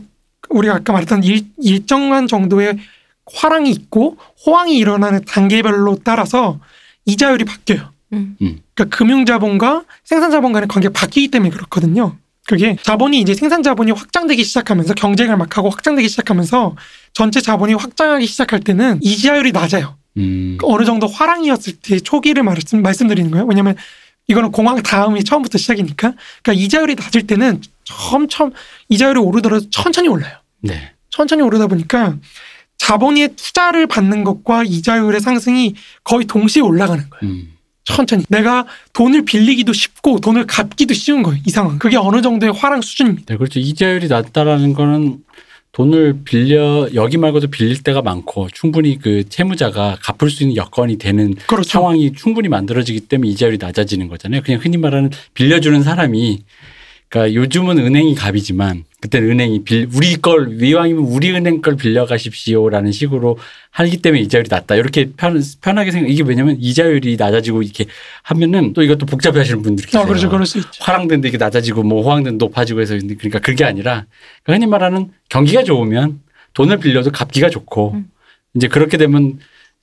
우리가 아까 말했던 일, 일정한 정도의 화랑이 있고 호황이 일어나는 단계별로 따라서 이자율이 바뀌어요. 음. 그러니까 금융자본과 생산자본 간의 관계가 바뀌기 때문에 그렇거든요. 그게 자본이 이제 생산자본이 확장되기 시작하면서 경쟁을 막 하고 확장되기 시작하면서 전체 자본이 확장하기 시작할 때는 이자율이 낮아요. 음. 어느 정도 화랑이었을 때 초기를 말씀, 말씀드리는 거예요. 왜냐면 이거는 공황 다음이 처음부터 시작이니까. 그러니까 이자율이 낮을 때는 점점 이자율이 오르더라도 천천히 올라요. 네. 천천히 오르다 보니까 자본의 투자를 받는 것과 이자율의 상승이 거의 동시에 올라가는 거예요. 음. 천천히. 내가 돈을 빌리기도 쉽고 돈을 갚기도 쉬운 거예요. 이 상황. 그게 어느 정도의 화랑 수준입니다. 네, 그렇죠. 이자율이 낮다라는 거는 돈을 빌려 여기 말고도 빌릴 때가 많고 충분히 그 채무자가 갚을 수 있는 여건이 되는 그렇죠. 상황이 충분히 만들어지기 때문에 이자율이 낮아지는 거잖아요. 그냥 흔히 말하는 빌려주는 사람이 그러니까 요즘은 은행이 갑이지만 그때는 은행이 빌 우리 걸 위왕이면 우리 은행 걸 빌려가십시오라는 식으로 하기 때문에 이자율이 낮다 이렇게 편, 편하게 생각 이게 왜냐면 이자율이 낮아지고 이렇게 하면은 또 이것도 복잡해하시는 분들이 계세요. 아, 그렇죠. 그럴 수 있죠. 화랑된데 이게 낮아지고 뭐 호황된 높아지고 해서 그러니까 그게 아니라 그러니까 흔히 말하는 경기가 좋으면 돈을 빌려도 갚기가 좋고 음. 이제 그렇게 되면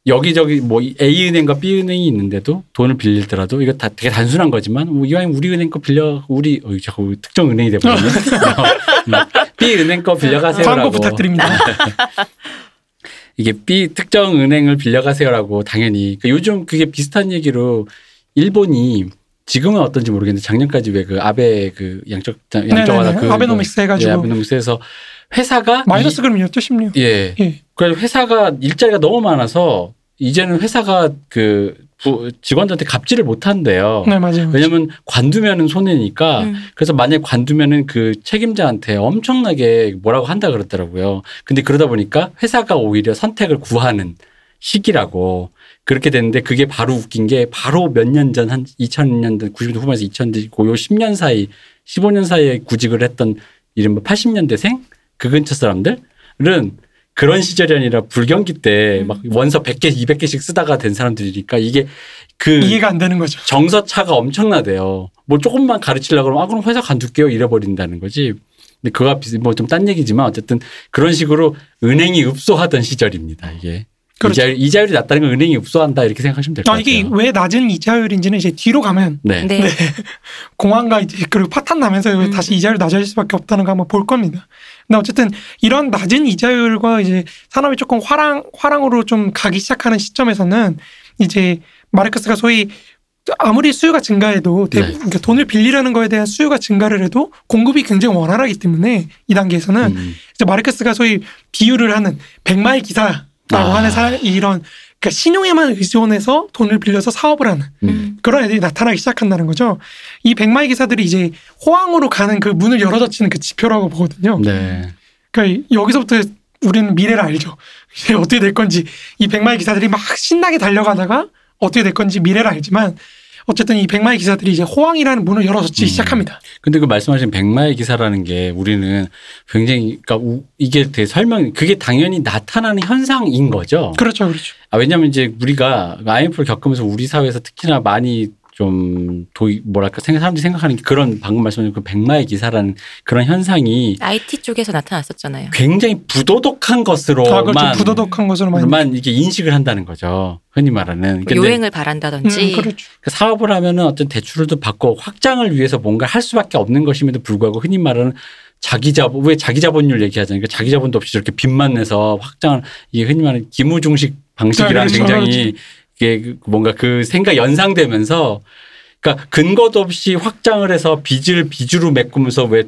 여기저기 뭐 A 은행과 B 은행이 있는데도 돈을 빌리더라도 이거 다 되게 단순한 거지만 뭐 이왕 우리 은행 거 빌려 우리 어 자꾸 특정 은행이 돼버리네 음. B 은행 거 빌려가세요라고 광고 부탁드립니다. 이게 B 특정 은행을 빌려가세요라고 당연히 그러니까 요즘 그게 비슷한 얘기로 일본이 지금은 어떤지 모르겠는데 작년까지 왜 그 아베 그 양적 네네네. 그 아베노믹스 해가지고. 예, 아베노믹스에서 회사가 마이너스 그럼이었죠, 심리요. 이, 예 예. 그래서 회사가 일자리가 너무 많아서 이제는 회사가 그 부- 직원들한테 갑질을 못 한대요. 네, 맞아요. 왜냐면 관두면은 손해니까 음. 그래서 만약에 관두면은 그 책임자한테 엄청나게 뭐라고 한다 그러더라고요. 근데 그러다 보니까 회사가 오히려 선택을 구하는 시기라고 그렇게 됐는데 그게 바로 웃긴 게 바로 몇 년 전 한 2000년대 90년대 후반에서 2000년대 고요 10년 사이 15년 사이에 구직을 했던 이른바 80년대생 그 근처 사람들은 그런 시절이 아니라 불경기 때 음. 막 원서 100개, 200개씩 쓰다가 된 사람들이니까 이게 그 이해가 안 되는 거죠. 정서 차가 엄청나대요. 뭐 조금만 가르치려고 그러면 아 그럼 회사 간둘게요 이래버린다는 거지. 근데 그와 비슷 뭐좀 딴 얘기지만 어쨌든 그런 식으로 은행이 읍소하던 시절입니다. 이게 그렇죠. 이자율, 이자율이 낮다는 건 은행이 읍소한다 이렇게 생각하시면 될것 아, 이게 같아요. 왜 낮은 이자율인지는 이제 뒤로 가면 네. 네. 공황과 이제 그리고 파탄 나면서 왜 음. 다시 이자율 낮아질 수밖에 없다는 거 한번 볼 겁니다. 근데 어쨌든 이런 낮은 이자율과 이제 산업이 조금 화랑 화랑으로 좀 가기 시작하는 시점에서는 이제 마르크스가 소위 아무리 수요가 증가해도 대- 네. 그러니까 돈을 빌리려는 거에 대한 수요가 증가를 해도 공급이 굉장히 원활하기 때문에 이 단계에서는 음. 이제 마르크스가 소위 비유를 하는 백마의 기사 라고 아. 하는 사람 이런 그러니까 신용에만 의존해서 돈을 빌려서 사업을 하는 음. 그런 애들이 나타나기 시작한다는 거죠. 이 백마의 기사들이 이제 호황으로 가는 그 문을 열어젖히는 그 지표라고 보거든요. 네. 그러니까 여기서부터 우리는 미래를 알죠. 이제 어떻게 될 건지 이 백마의 기사들이 막 신나게 달려가다가 어떻게 될 건지 미래를 알지만 어쨌든 이 백마의 기사들이 이제 호황이라는 문을 열어젖히기 음. 시작합니다. 근데 그 말씀하신 백마의 기사라는 게 우리는 굉장히 그러니까 우- 이게 되게 설명 그게 당연히 나타나는 현상인 거죠. 그렇죠, 그렇죠. 아, 왜냐하면 이제 우리가 IMF를 겪으면서 우리 사회에서 특히나 많이 좀 도이 뭐랄까 생각 사람들이 생각하는 게 그런 방금 말씀하신 그 백마의 기사라는 그런 현상이 IT 쪽에서 나타났었잖아요. 굉장히 부도덕한 것으로만 아, 그렇죠. 부도덕한 것으로 많이. 만 이게 인식을 한다는 거죠. 흔히 말하는. 근데 요행을 음, 바란다든지 그렇죠. 그 사업을 하면은 어떤 대출을 받고 확장을 위해서 뭔가 할 수밖에 없는 것임에도 불구하고 흔히 말하는 자기 자본 왜 자기 자본율 얘기하잖아요. 그러니까 자기 자본도 없이 저렇게 빚만 내서 확장을 이게 흔히 말하는 기무중식 방식이랑 네, 그렇죠, 굉장히 이게 그 뭔가 그 생각 연상되면서 그러니까 근거도 없이 확장을 해서 빚을 빚으로 메꾸면서 왜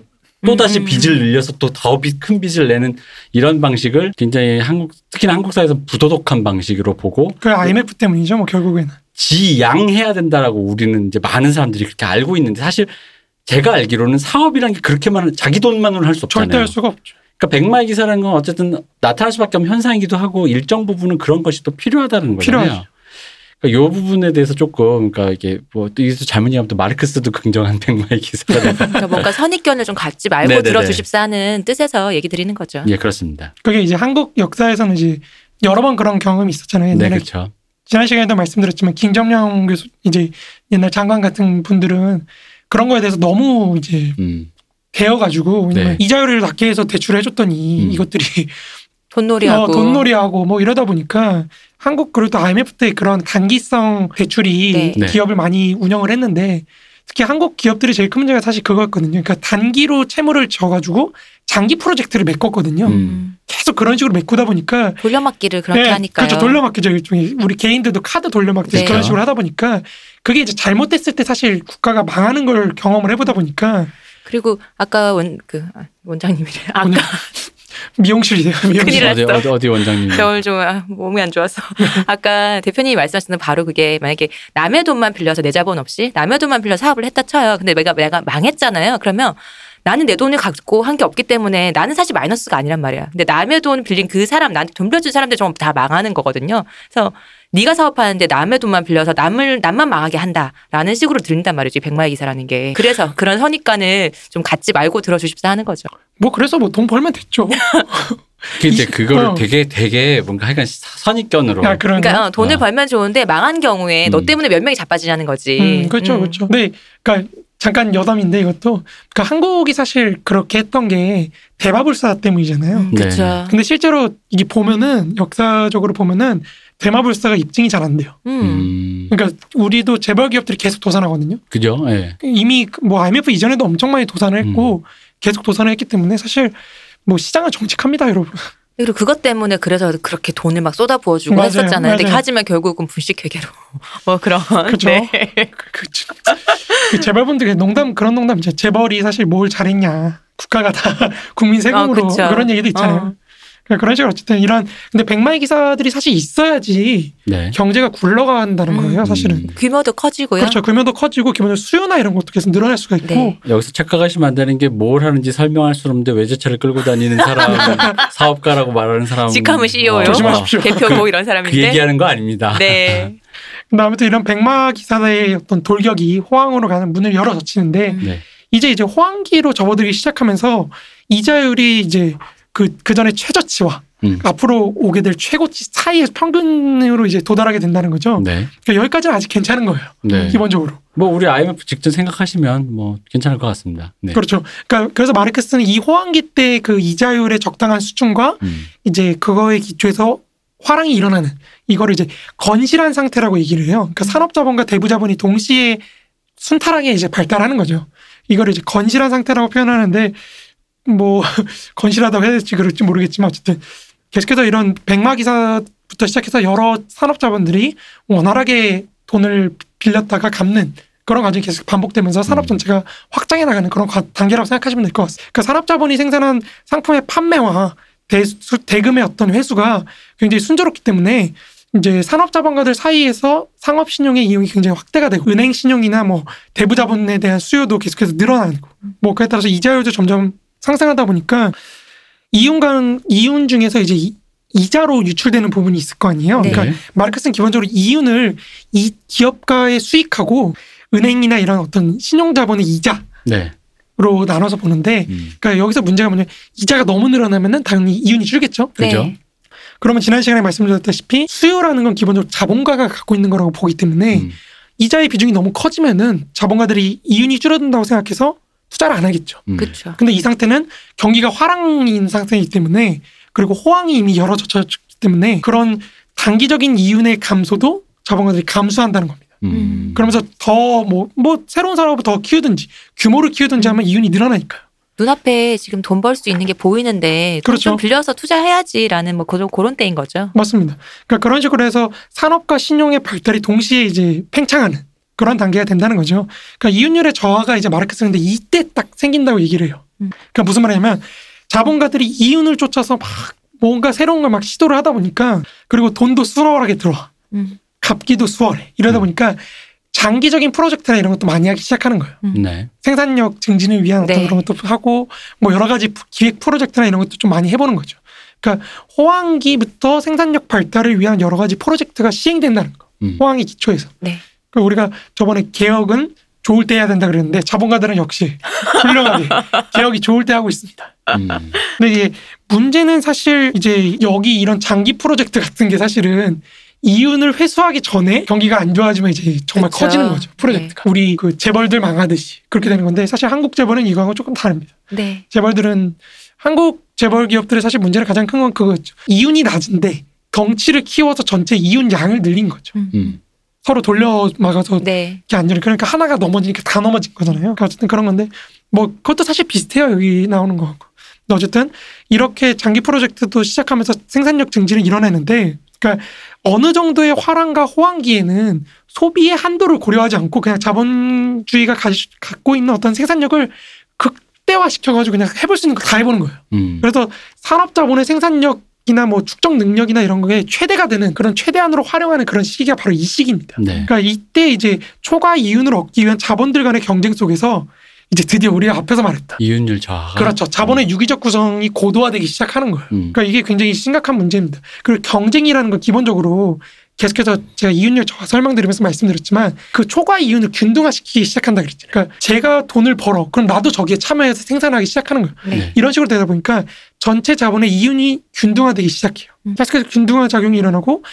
또다시 음. 빚을 늘려서 또 더 큰 빚을 내는 이런 방식을 굉장히 한국 특히나 한국 사회에서 부도덕한 방식으로 보고 그 IMF 때문이죠, 뭐 결국에는. 지양해야 된다라고 우리는 이제 많은 사람들이 그렇게 알고 있는데 사실 제가 알기로는 사업이란 게 그렇게만 자기 돈만으로는 할 수 없잖아요. 절대 할 수가 없죠. 그러니까 백마의 기사라는 건 어쨌든 나타날 수밖에 없는 현상이기도 하고 일정 부분은 그런 것이 또 필요하다는 거잖아요. 필요하죠. 그러니까 요 부분에 대해서 조금 그러니까 이게 뭐또 이것도 잘못 얘기하면 또 마르크스도 긍정한 백마의 기사가 그러니까 뭔가 선입견을 좀 갖지 말고 네네네. 들어주십사 하는 뜻에서 얘기 드리는 거죠. 예 그렇습니다. 그게 이제 한국 역사에서는 이제 여러 번 그런 경험이 있었잖아요. 네 옛날에 그렇죠. 지난 시간에도 말씀드렸지만 김정영 교수 이제 옛날 장관 같은 분들은 그런 거에 대해서 너무 이제 음. 배워가지고 왜냐면 네. 이자율을 낮게 해서 대출을 해줬더니 음. 이것들이 돈놀이하고 어, 돈놀이하고 뭐 이러다 보니까 한국 그리고 또 IMF 때 그런 단기성 대출이 네. 네. 기업을 많이 운영을 했는데 특히 한국 기업들이 제일 큰 문제가 사실 그거였거든요. 그러니까 단기로 채무를 져가지고 장기 프로젝트를 메꿨거든요. 음. 음, 계속 그런 식으로 메꾸다 보니까 돌려막기를 그렇게 네, 하니까요. 그렇죠. 돌려막기죠. 일종의 우리 개인들도 카드 돌려막기 네. 그런 식으로 하다 보니까 그게 이제 잘못됐을 때 사실 국가가 망하는 걸 경험을 해보다 보니까 그리고 아까 원 그 원장님이래. 아까 미용실이세요. 미용실. 큰일 났어. 어디 어디 어디 원장님. 겨울 좀 아, 몸이 안 좋아서 아까 대표님이 말씀하시는 바로 그게 만약에 남의 돈만 빌려서 내 자본 없이 남의 돈만 빌려 사업을 했다 쳐요. 근데 내가 내가 망했잖아요. 그러면 나는 내 돈을 갖고 한 게 없기 때문에 나는 사실 마이너스가 아니란 말이야. 근데 남의 돈 빌린 그 사람 나한테 돈 빌려준 사람들 전부 다 망하는 거거든요. 그래서 네가 사업하는데 남의 돈만 빌려서 남을 남만 망하게 한다라는 식으로 들린단 말이지 백마의 기사라는 게. 그래서 그런 선입관을 좀 갖지 말고 들어주십사 하는 거죠. 뭐 그래서 뭐 돈 벌면 됐죠. 그 이제 그거를 어. 되게 되게 뭔가 하여간 선입견으로. 아, 그러니까 어, 돈을 어. 벌면 좋은데 망한 경우에 너 음. 때문에 몇 명이 자빠지냐는 거지. 음, 그렇죠, 음. 그렇죠. 네, 그러니까 잠깐 여담인데 이것도 그러니까 한국이 사실 그렇게 했던 게 대마불사 때문이잖아요. 음, 네. 그렇죠. 근데 실제로 이게 보면은 역사적으로 보면은 대마불사가 입증이 잘 안 돼요. 음. 음. 그러니까 우리도 재벌 기업들이 계속 도산하거든요. 그죠? 예. 이미 뭐 IMF 이전에도 엄청 많이 도산을 했고 음. 계속 도산을 했기 때문에 사실 뭐 시장은 정직합니다, 여러분. 그리고 그것 때문에 그래서 그렇게 돈을 막 쏟아 부어주고 맞아요, 했었잖아요. 근데 맞아요. 하지만 결국은 분식회계로 뭐 그런. 그죠? 네. 그, 그, 그, 그 재벌분들 농담 그런 농담 이제 재벌이 사실 뭘 잘했냐 국가가 다 국민 세금으로 어. 그런 얘기도 있잖아요. 어. 그러니까 그런 식으로 어쨌든 이런 근데 백마의 기사들이 사실 있어야지 네. 경제가 굴러간다는 음. 거예요. 사실은 음. 규모도 커지고요. 그렇죠. 규모도 커지고 규모도 수요나 이런 것도 계속 늘어날 수가 있고 네. 여기서 착각하시면 안 되는 게 뭘 하는지 설명할 수 없는데 외제차를 끌고 다니는 사람, 사업가라고 말하는 사람. 직함은 CEO요. 어, 조심하십시오. 대표고 이런 그 사람인데. 얘기하는 거 아닙니다. 네. 근데 아무튼 이런 백마 기사의 어떤 돌격이 호황으로 가는 문을 열어 젖히는데 음. 네. 이제 이제 호황기로 접어들기 시작하면서 이자율이 이제 그, 그 전에 최저치와 음. 앞으로 오게 될 최고치 사이의 평균으로 이제 도달하게 된다는 거죠. 네. 그러니까 여기까지는 아직 괜찮은 거예요. 네. 기본적으로. 뭐 우리 IMF 직전 생각하시면 뭐 괜찮을 것 같습니다. 네. 그렇죠. 그러니까 그래서 마르크스는 이 호황기 때 그 이자율의 적당한 수준과 음. 이제 그거에 기초해서 화랑이 일어나는 이거를 이제 건실한 상태라고 얘기를 해요. 그러니까 산업자본과 대부자본이 동시에 순탄하게 이제 발달하는 거죠. 이거를 이제 건실한 상태라고 표현하는데 뭐 건실하다고 해야 될지 그럴지 모르겠지만 어쨌든 계속해서 이런 백마 기사부터 시작해서 여러 산업 자본들이 원활하게 돈을 빌렸다가 갚는 그런 과정이 계속 반복되면서 산업 음. 전체가 확장해 나가는 그런 과- 단계라고 생각하시면 될 것 같습니다. 그러니까 산업 자본이 생산한 상품의 판매와 대수, 대금의 어떤 회수가 굉장히 순조롭기 때문에 이제 산업 자본가들 사이에서 상업 신용의 이용이 굉장히 확대가 되고 은행 신용이나 뭐 대부 자본에 대한 수요도 계속해서 늘어나고 뭐 그에 따라서 이자율도 점점 상승하다 보니까 이윤간 이윤 중에서 이제 이, 이자로 유출되는 부분이 있을 거 아니에요. 네. 그러니까 마르크스는 기본적으로 이윤을 이 기업가의 수익하고 은행이나 이런 어떤 신용자본의 이자로 네. 나눠서 보는데 음. 그러니까 여기서 문제가 뭐냐면 이자가 너무 늘어나면은 당연히 이윤이 줄겠죠. 그죠? 네. 그러면 지난 시간에 말씀드렸다시피 수요라는 건 기본적으로 자본가가 갖고 있는 거라고 보기 때문에 음. 이자의 비중이 너무 커지면은 자본가들이 이윤이 줄어든다고 생각해서 투자를 안 하겠죠. 음. 그렇죠. 근데 이 상태는 경기가 화랑인 상태이기 때문에 그리고 호황이 이미 열어젖혔기 때문에 그런 단기적인 이윤의 감소도 자본가들이 감수한다는 겁니다. 음. 그러면서 더 뭐 뭐 새로운 산업을 더 키우든지 규모를 키우든지 하면 이윤이 늘어나니까요. 눈앞에 지금 돈 벌 수 있는 게 보이는데 돈 그렇죠. 좀 빌려서 투자해야지라는 뭐 그런 그런 때인 거죠. 맞습니다. 그러니까 그런 식으로 해서 산업과 신용의 발달이 동시에 이제 팽창하는 그런 단계가 된다는 거죠. 그러니까 이윤율의 저하가 이제 마르크스인데 이때 딱 생긴다고 얘기를 해요. 음. 그러니까 무슨 말이냐면 자본가들이 이윤을 쫓아서 막 뭔가 새로운 걸 막 시도를 하다 보니까 그리고 돈도 수월하게 들어와. 음. 갑기도 수월해. 이러다 음. 보니까 장기적인 프로젝트나 이런 것도 많이 하기 시작하는 거예요. 네. 생산력 증진을 위한 어떤 네. 그런 것도 하고 뭐 여러 가지 기획 프로젝트나 이런 것도 좀 많이 해보는 거죠. 그러니까 호황기부터 생산력 발달을 위한 여러 가지 프로젝트가 시행된다는 거. 음. 호황기 기초에서. 네. 그 우리가 저번에 개혁은 좋을 때 해야 된다 그랬는데 자본가들은 역시 훌륭하게 개혁이 좋을 때 하고 있습니다. 음. 근데 이게 문제는 사실 이제 여기 이런 장기 프로젝트 같은 게 사실은 이윤을 회수하기 전에 경기가 안 좋아지면 이제 정말 그쵸. 커지는 거죠 프로젝트가 우리 그 재벌들 망하듯이 그렇게 되는 건데 사실 한국 재벌은 이거하고 조금 다릅니다 네. 재벌들은 한국 재벌 기업들의 사실 문제는 가장 큰 건 그거죠 이윤이 낮은데 덩치를 키워서 전체 이윤 양을 늘린 거죠 음. 음. 서로 돌려 막아서 네. 이렇게 안 되는 그러니까 하나가 넘어지니까 다 넘어진 거잖아요. 그러니까 어쨌든 그런 건데 뭐 그것도 사실 비슷해요 여기 나오는 거 어쨌든 이렇게 장기 프로젝트도 시작하면서 생산력 증진을 이뤄내는데 그러니까 어느 정도의 화랑과 호황기에는 소비의 한도를 고려하지 않고 그냥 자본주의가 가, 갖고 있는 어떤 생산력을 극대화 시켜가지고 그냥 해볼 수 있는 거 다 해보는 거예요. 음. 그래서 산업자본의 생산력 이나 뭐 축적 능력이나 이런 거에 최대가 되는 그런 최대한으로 활용하는 그런 시기가 바로 이 시기입니다. 네. 그러니까 이때 이제 초과 이윤을 얻기 위한 자본들 간의 경쟁 속에서 이제 드디어 우리가 앞에서 말했다. 이윤율 저하가 그렇죠. 자본의 유기적 구성이 고도화되기 시작하는 거예요. 음. 그러니까 이게 굉장히 심각한 문제입니다. 그리고 경쟁이라는 건 기본적으로 계속해서 제가 이윤율 저하 설명드리면서 말씀드렸지만 그 초과 이윤을 균등화시키기 시작한다 그랬잖아요. 그러니까 제가 돈을 벌어. 그럼 나도 저기에 참여해서 생산하기 시작하는 거예요. 네. 네. 이런 식으로 되다 보니까 전체 자본의 이윤이 균등화되기 시작해요. 음. 계속해서 균등화 작용이 일어나고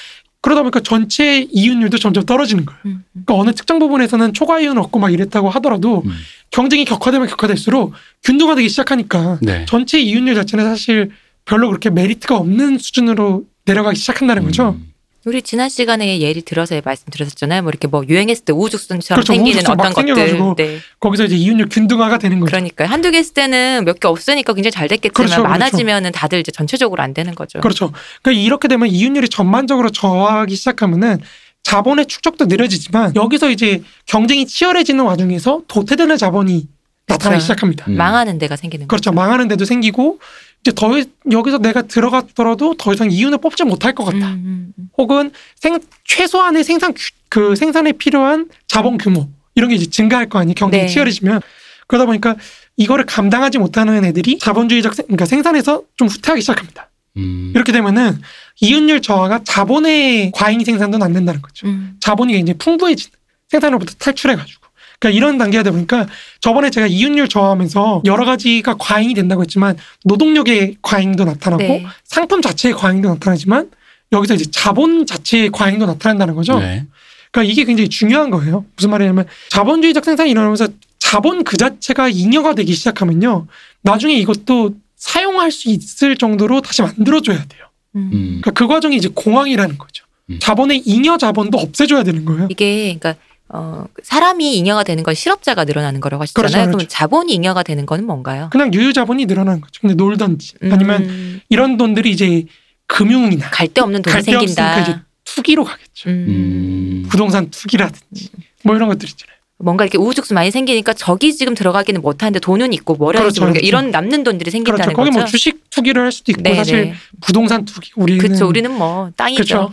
그러다 보니까 전체 이윤율도 점점 떨어지는 거예요. 음. 음. 그러니까 어느 특정 부분에서는 초과 이윤을 얻고 막 이랬다고 하더라도 음. 경쟁이 격화되면 격화될수록 균등화되기 시작하니까 네. 전체 이윤율 자체는 사실 별로 그렇게 메리트가 없는 수준으로 내려가기 시작한다는 거죠. 음. 우리 지난 시간에 예를 들어서 말씀드렸었잖아요. 뭐 이렇게 뭐 유행했을 때 우후죽순처럼 그렇죠. 생기는 우후죽순 어떤 것들. 네. 거기서 이제 이윤율 균등화가 되는 거죠. 그러니까 한두 개 했을 때는 몇 개 없으니까 굉장히 잘 됐겠지만 그렇죠, 그렇죠. 많아지면은 다들 이제 전체적으로 안 되는 거죠. 그렇죠. 그러니까 이렇게 되면 이윤율이 전반적으로 저하하기 시작하면은 자본의 축적도 느려지지만 여기서 이제 경쟁이 치열해지는 와중에서 도태되는 자본이 나타나기 그렇죠. 시작합니다. 음. 망하는 데가 생기는 그렇죠. 거죠. 망하는 데도 생기고 이제 더 이- 여기서 내가 들어갔더라도 더 이상 이윤을 뽑지 못할 것 같다. 음, 음, 음. 혹은 생 최소한의 생산 규- 그 생산에 필요한 자본 규모 이런 게 이제 증가할 거 아니에요. 경쟁이 네. 치열해지면 그러다 보니까 이거를 감당하지 못하는 애들이 자본주의적 생, 그러니까 생산에서 좀 후퇴하기 시작합니다. 음. 이렇게 되면은 이윤율 저하가 자본의 과잉 생산도 안 된다는 거죠. 음. 자본이 이제 풍부해지는 생산으로부터 탈출해가지고. 그러니까 이런 단계가 되다 보니까 저번에 제가 이윤율 저하하면서 여러 가지가 과잉이 된다고 했지만 노동력의 과잉도 나타나고 네. 상품 자체의 과잉도 나타나지만 여기서 이제 자본 자체의 과잉도 나타난다는 거죠. 네. 그러니까 이게 굉장히 중요한 거예요. 무슨 말이냐면 자본주의적 생산이 일어나면서 자본 그 자체가 잉여가 되기 시작하면요. 나중에 이것도 사용할 수 있을 정도로 다시 만들어줘야 돼요. 음. 음. 그러니까 그 과정이 이제 공황이라는 거죠. 음. 자본의 잉여 자본도 없애줘야 되는 거예요. 이게 그러니까 어, 사람이 잉여가 되는 건 실업자가 늘어나는 거라고 하시잖아요. 그렇죠, 그럼 그렇죠. 자본이 잉여가 되는 거는 뭔가요? 그냥 유유 자본이 늘어나는 거죠. 근데 놀던지 아니면 음, 이런 돈들이 이제 금융이나 갈 데 없는 돈이 갈데 없으니까 이제 생긴다. 투기로 가겠죠. 음. 음. 부동산 투기라든지 뭐 이런 것들 있잖아요. 뭔가 이렇게 우후죽순 많이 생기니까 저기 지금 들어가기는 못하는데 돈은 있고 할지 그렇죠, 그렇죠. 이런 남는 돈들이 생긴다는 그렇죠. 거기 거죠. 뭐 주식 투기를 할 수도 있고 네, 사실 네. 부동산 투기 우리는 그렇죠. 우리는 뭐 땅이죠.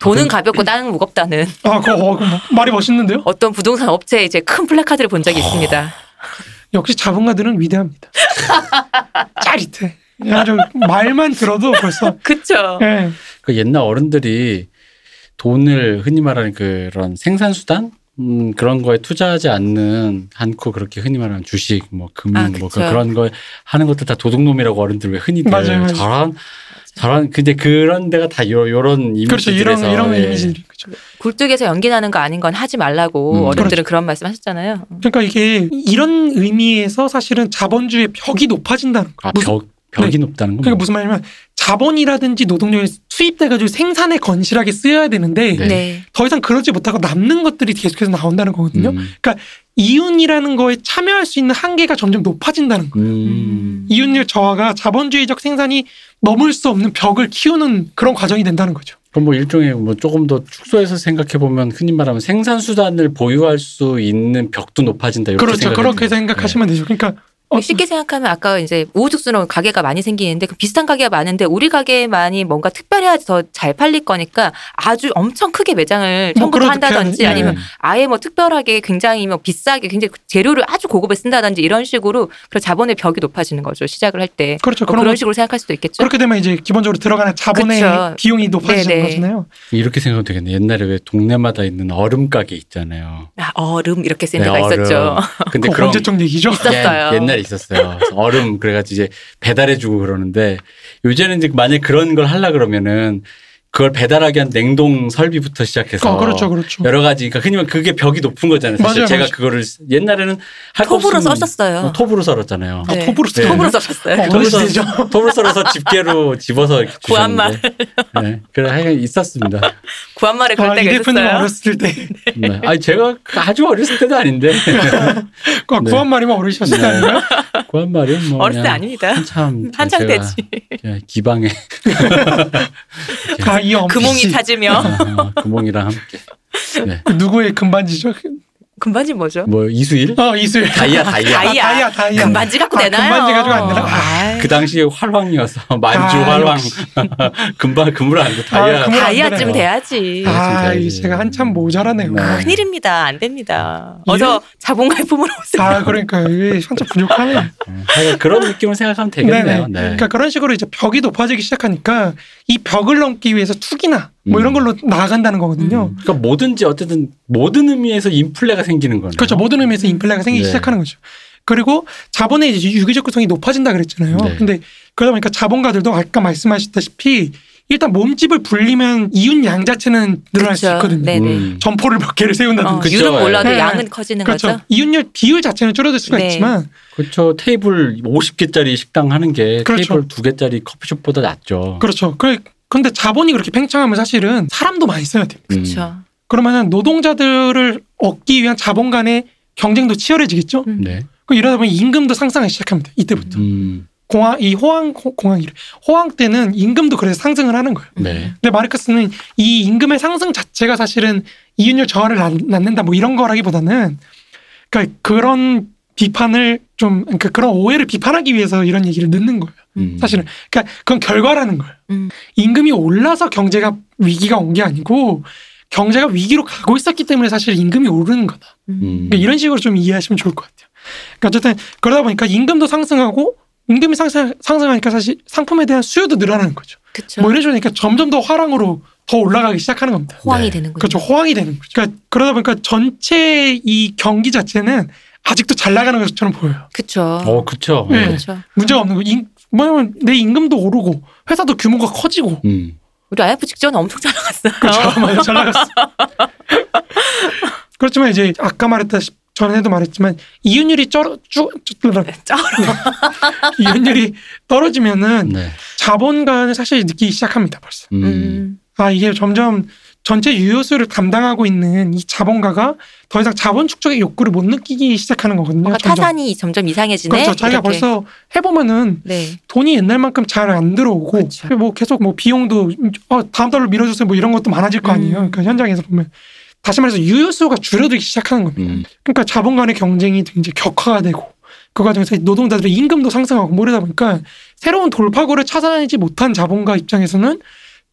돈은 그- 가볍고 땅은 무겁다는 아, 그거 어, 그거 뭐 말이 멋있는데요? 어떤 부동산 업체에 이제 큰 플래카드를 본 적이 있습니다. 역시 자본가들은 위대합니다. 짜릿해. 아주 말만 들어도 벌써 그렇죠. 예. 그 옛날 어른들이 돈을 흔히 말하는 그런 생산수단 음, 그런 거에 투자하지 않는 않고 그렇게 흔히 말하는 주식, 뭐 금융, 아, 뭐 그쵸. 그- 그런 거 하는 것들 다 도둑놈이라고 어른들 왜 흔히들 맞아요, 맞아요. 잘한 잘한 근데 그런 데가 다 요, 요런 그렇죠. 이런 이미지들에서 이런 예. 이미지들이 그렇죠. 굴뚝에서 연기 나는 거 아닌 건 하지 말라고 음. 어른들은 그런 말씀 하셨잖아요. 그러니까 이게 이런 의미에서 사실은 자본주의 벽이 높아진다는 거예요. 아, 무슨- 벽 벽이 높다는 건 그러니까 뭐? 무슨 말이냐면 자본이라든지 노동력이 투입돼가지고 생산에 건실하게 쓰여야 되는데 네. 네. 더 이상 그러지 못하고 남는 것들이 계속해서 나온다는 거거든요. 음. 이윤이라는 거에 참여할 수 있는 한계가 점점 높아진다는 거예요. 음. 이윤율 저하가 자본주의적 생산이 넘을 수 없는 벽을 키우는 그런 과정이 된다는 거죠. 그럼 뭐 일종의 뭐 조금 더 축소해서 생각해 보면 흔히 말하면 생산 수단을 보유할 수 있는 벽도 높아진다 이렇게 그렇죠. 그렇게. 생각하시면 되죠. 그러니까 어, 쉽게 생각하면 아까 이제 우후죽순으로 가게가 많이 생기는데 그 비슷한 가게가 많은데 우리 가게만이 뭔가 특별해야지 더 잘 팔릴 거니까 아주 엄청 크게 매장을 뭐 처음부터 그렇게 한다든지 하는- 아니면 음. 아예 뭐 특별하게 굉장히 뭐 비싸게 굉장히 재료를 아주 고급에 쓴다든지 이런 식으로 그 자본의 벽이 높아지는 거죠 시작을 할 때 그렇죠. 뭐 그런 식으로 생각할 수도 있겠죠. 그렇게 되면 이제 기본적으로 들어가는 자본의 그쵸. 비용이 높아지는 네네. 거잖아요. 이렇게 생각하면 되겠네. 옛날에 왜 동네마다 있는 얼음 가게 있잖아요. 아, 얼음 이렇게 쓴 데가 네, 얼음. 있었죠. 근데 그런 언제적 얘기죠? 있었어요. 예, 옛날에 있었어요. 얼음 그래가지고 이제 배달해주고 그러는데 요새는 이제 만약 그런 걸 하려 그러면은 그걸 배달하기 위한 냉동 설비부터 시작해서 어, 그렇죠, 그렇죠. 여러 가지 그러니까 흔히 말하면 그게 벽이 높은 거잖아요. 사실 맞아요, 제가 맞아요. 그거를 옛날에는 할거 톱으로 없으면 써셨어요. 어, 톱으로 썰었잖아요. 아, 네. 톱으로 네. 톱으로. 어, 톱으로, 썰? 톱으로 썰어서 집게로 집어서 구한말. 네. 그래 하여간 있었습니다. 구한말에 그럴 아, 이 때가 대표님 있었어요. 어렸을 때 네. 아니 제가 아주 어렸을 때도 아닌데 그 네. 구한 말이면 어리셨을 때 네. 아닌가요? 구한말이 뭐 어렸을 때 아닙니다. 한참 한창 때지. 기방에 아, 이 엄피 구멍이 씨. 찾으며 아, 구멍이랑 함께 네. 누구의 금반지죠? 금반지 뭐죠? 뭐 이수일 어, 이슬. 다이아 다이아 다이아. 아, 다이아, 다이아. 금반지 갖고 아, 되나요? 금반지 가지고 안 되나? 아이, 그 당시에 활황이어서 만주 아, 활황. 금방 금을 안 돼 다이아 아, 안 다이아쯤. 돼야지. 아, 돼야지. 이 제가 한참 모자라네요. 네. 큰일입니다. 안 됩니다. 예? 어서 자본가의 품으로 오세요. 아, 그러니까요. 이게 한참 부족하네요. 하여간 그런 느낌을 생각하면 되겠네요. 네. 그러니까 그런 식으로 이제 벽이 높아지기 시작하니까 이 벽을 넘기 위해서 투기나 뭐 음. 이런 걸로 나아간다는 거거든요. 그러니까 뭐든지 어쨌든 모든 의미에서 인플레가 생기는 거네요. 그렇죠. 모든 의미에서 인플레가 생기기 네. 시작하는 거죠. 그리고 자본의 이제 유기적 구성이 높아진다 그랬잖아요. 네. 근데 그러다 보니까 자본가들도 아까 말씀하셨다시피 일단 몸집을 불리면 이윤 양 자체는 늘어날 수 그쵸. 있거든요. 네네. 음. 점포를 몇 개를 어, 세운다든지. 그쵸. 유는 몰라도 네. 양은 커지는 그렇죠. 거죠. 이윤율 비율 자체는 줄어들 수가 네. 있지만 그렇죠. 테이블 50개짜리 식당 하는 게 그렇죠. 테이블 2개짜리 커피숍보다 낫죠. 그렇죠. 그 근데 자본이 그렇게 팽창하면 사실은 사람도 많이 써야 됩니다. 음. 그렇죠. 그러면은 노동자들을 얻기 위한 자본 간의 경쟁도 치열해지겠죠. 음. 네. 그 이러다 보면 임금도 상승하기 시작합니다. 이때부터 음. 공항 이 호황 호- 공항이래 호황 때는 임금도 그래서 상승을 하는 거예요. 네. 근데 마르크스는 이 임금의 상승 자체가 사실은 이윤율 저하를 낳- 낳는다 뭐 이런 거라기보다는 그러니까 그런 비판을 좀 그러니까 그런 오해를 비판하기 위해서 이런 얘기를 넣는 거예요. 음. 사실은 그러니까 그건 결과라는 거예요. 음. 임금이 올라서 경제가 위기가 온 게 아니고 경제가 위기로 가고 있었기 때문에 사실 임금이 오르는 거다. 음. 그러니까 이런 식으로 좀 이해하시면 좋을 것 같아요. 그러니까 어쨌든 그러다 보니까 임금도 상승하고 임금이 상승, 상승하니까 사실 상품에 대한 수요도 늘어나는 거죠. 그렇죠. 뭐 이런 식으로 그러니까 점점 더 화랑으로 더 올라가기 시작하는 겁니다. 호황이 네. 되는 거죠. 그렇죠. 호황이 되는 거죠. 그러니까 그러다 보니까 전체 이 경기 자체는 아직도 잘 나가는 것처럼 보여요. 그렇죠. 어, 그렇죠. 네. 그렇죠. 문제가 없는 거. 임, 뭐냐면 내 임금도 오르고 회사도 규모가 커지고 음. 우리 IF 직전에 엄청 잘 나갔어요. 그렇죠. 맞아요. 잘 나갔어. 그렇지만 이제 아까 말했다시피 전에도 말했지만 이윤율이 쩔어 쭉 쩔어. 이윤율이 떨어지면은 네. 자본가는 사실 느끼기 시작합니다. 벌써. 음. 음. 아 이게 점점 전체 유효수를 담당하고 있는 이 자본가가 더 이상 자본 축적의 욕구를 못 느끼기 시작하는 거거든요. 뭔가 점점. 타산이 점점 이상해지네. 그렇죠. 자기가 이렇게. 벌써 해보면은 네. 돈이 옛날만큼 잘 안 들어오고 그렇죠. 뭐 계속 뭐 비용도 어, 다음 달로 밀어주세요 뭐 이런 것도 많아질 거 아니에요. 음. 그러니까 현장에서 보면 다시 말해서 유효수가 줄어들기 시작하는 겁니다. 음. 그러니까 자본 간의 경쟁이 이제 격화가 되고 그 과정에서 노동자들의 임금도 상승하고 뭐 이러다 보니까 새로운 돌파구를 찾아내지 못한 자본가 입장에서는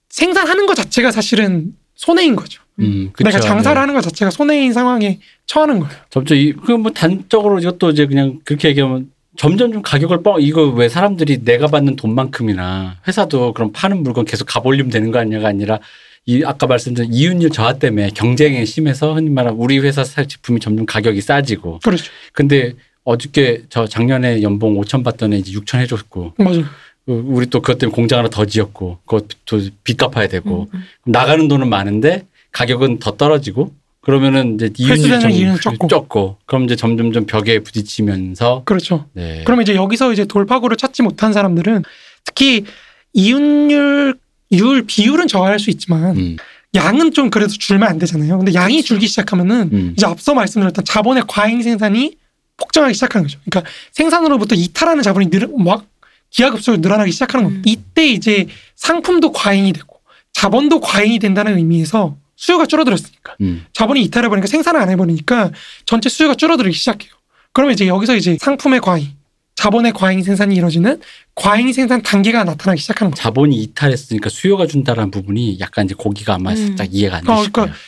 생산하는 것 자체가 사실은 손해인 거죠. 음. 내가 그쵸. 장사를 네. 하는 것 자체가 손해인 상황에 처하는 거예요. 점점 이그뭐 단적으로 이것도 이제 그냥 그렇게 얘기하면 점점 좀 가격을 뻥 이거 왜 사람들이 내가 받는 돈만큼이나 회사도 그럼 파는 물건 계속 가볼리면 되는 거 아니냐가 아니라 이 아까 말씀드린 이윤율 저하 때문에 경쟁이 심해서 흔히 말하는 우리 회사 살 제품이 점점 가격이 싸지고 그렇죠. 근데 어저께 저 작년에 연봉 5천 받던 애 이제 6천 해줬고 맞아요. 그 우리 또 그것 때문에 공장 하나 더 지었고 그것도 빚 갚아야 되고 음, 음. 나가는 돈은 많은데 가격은 더 떨어지고 그러면은 이제 이윤이 이윤은 좀 적고. 적고 그럼 이제 점점점 벽에 부딪히면서 그렇죠. 네. 그러면 이제 여기서 이제 돌파구를 찾지 못한 사람들은 특히 이윤율 율 비율은 저하할 수 있지만 음, 양은 좀 그래도 줄면 안 되잖아요. 근데 양이 줄기 시작하면은 음. 이제 앞서 말씀드렸던 자본의 과잉 생산이 폭증하기 시작하는 거죠. 그러니까 생산으로부터 이탈하는 자본이 늘, 막 기하급수로 늘어나기 시작하는 겁니다. 음. 이때 이제 상품도 과잉이 되고 자본도 과잉이 된다는 의미에서 수요가 줄어들었으니까 음. 자본이 이탈해 버리니까 생산을 안 해버리니까 전체 수요가 줄어들기 시작해요. 그러면 이제 여기서 이제 상품의 과잉 자본의 과잉 생산이 이루어지는 과잉 생산 단계가 나타나기 시작하는 거죠. 자본이 이탈했으니까 수요가 준다라는 부분이 약간 이제 거기가 아마 음. 살짝 이해가 안 어, 되실 거예요. 그러니까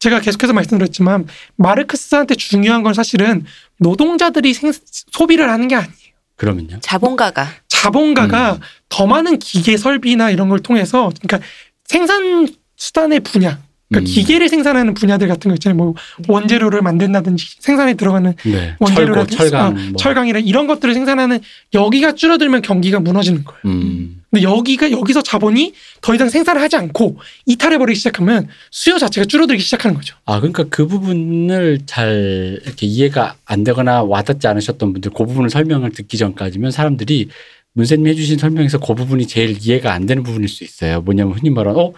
제가 계속해서 말씀드렸지만 마르크스한테 중요한 건 사실은 노동자들이 생, 소비를 하는 게 아니에요. 그러면요. 자본가가 자본가가 음. 더 많은 기계 설비나 이런 걸 통해서 그러니까 생산 수단의 분야 그러니까 음. 기계를 생산하는 분야들 같은 거 있잖아요. 뭐 원재료를 만든다든지 생산에 들어가는 네. 원재료라든지 철강, 어, 뭐. 철강이나 이런 것들을 생산하는 여기가 줄어들면 경기가 무너지는 거예요. 음. 근데 여기가 여기서 자본이 더 이상 생산을 하지 않고 이탈해 버리기 시작하면 수요 자체가 줄어들기 시작하는 거죠. 아, 그러니까 그 부분을 잘 이렇게 이해가 안 되거나 와닿지 않으셨던 분들, 그 부분을 설명을 듣기 전까지면 사람들이 문세님이 해주신 설명에서 그 부분이 제일 이해가 안 되는 부분일 수 있어요. 뭐냐면 흔히 말하는, 어,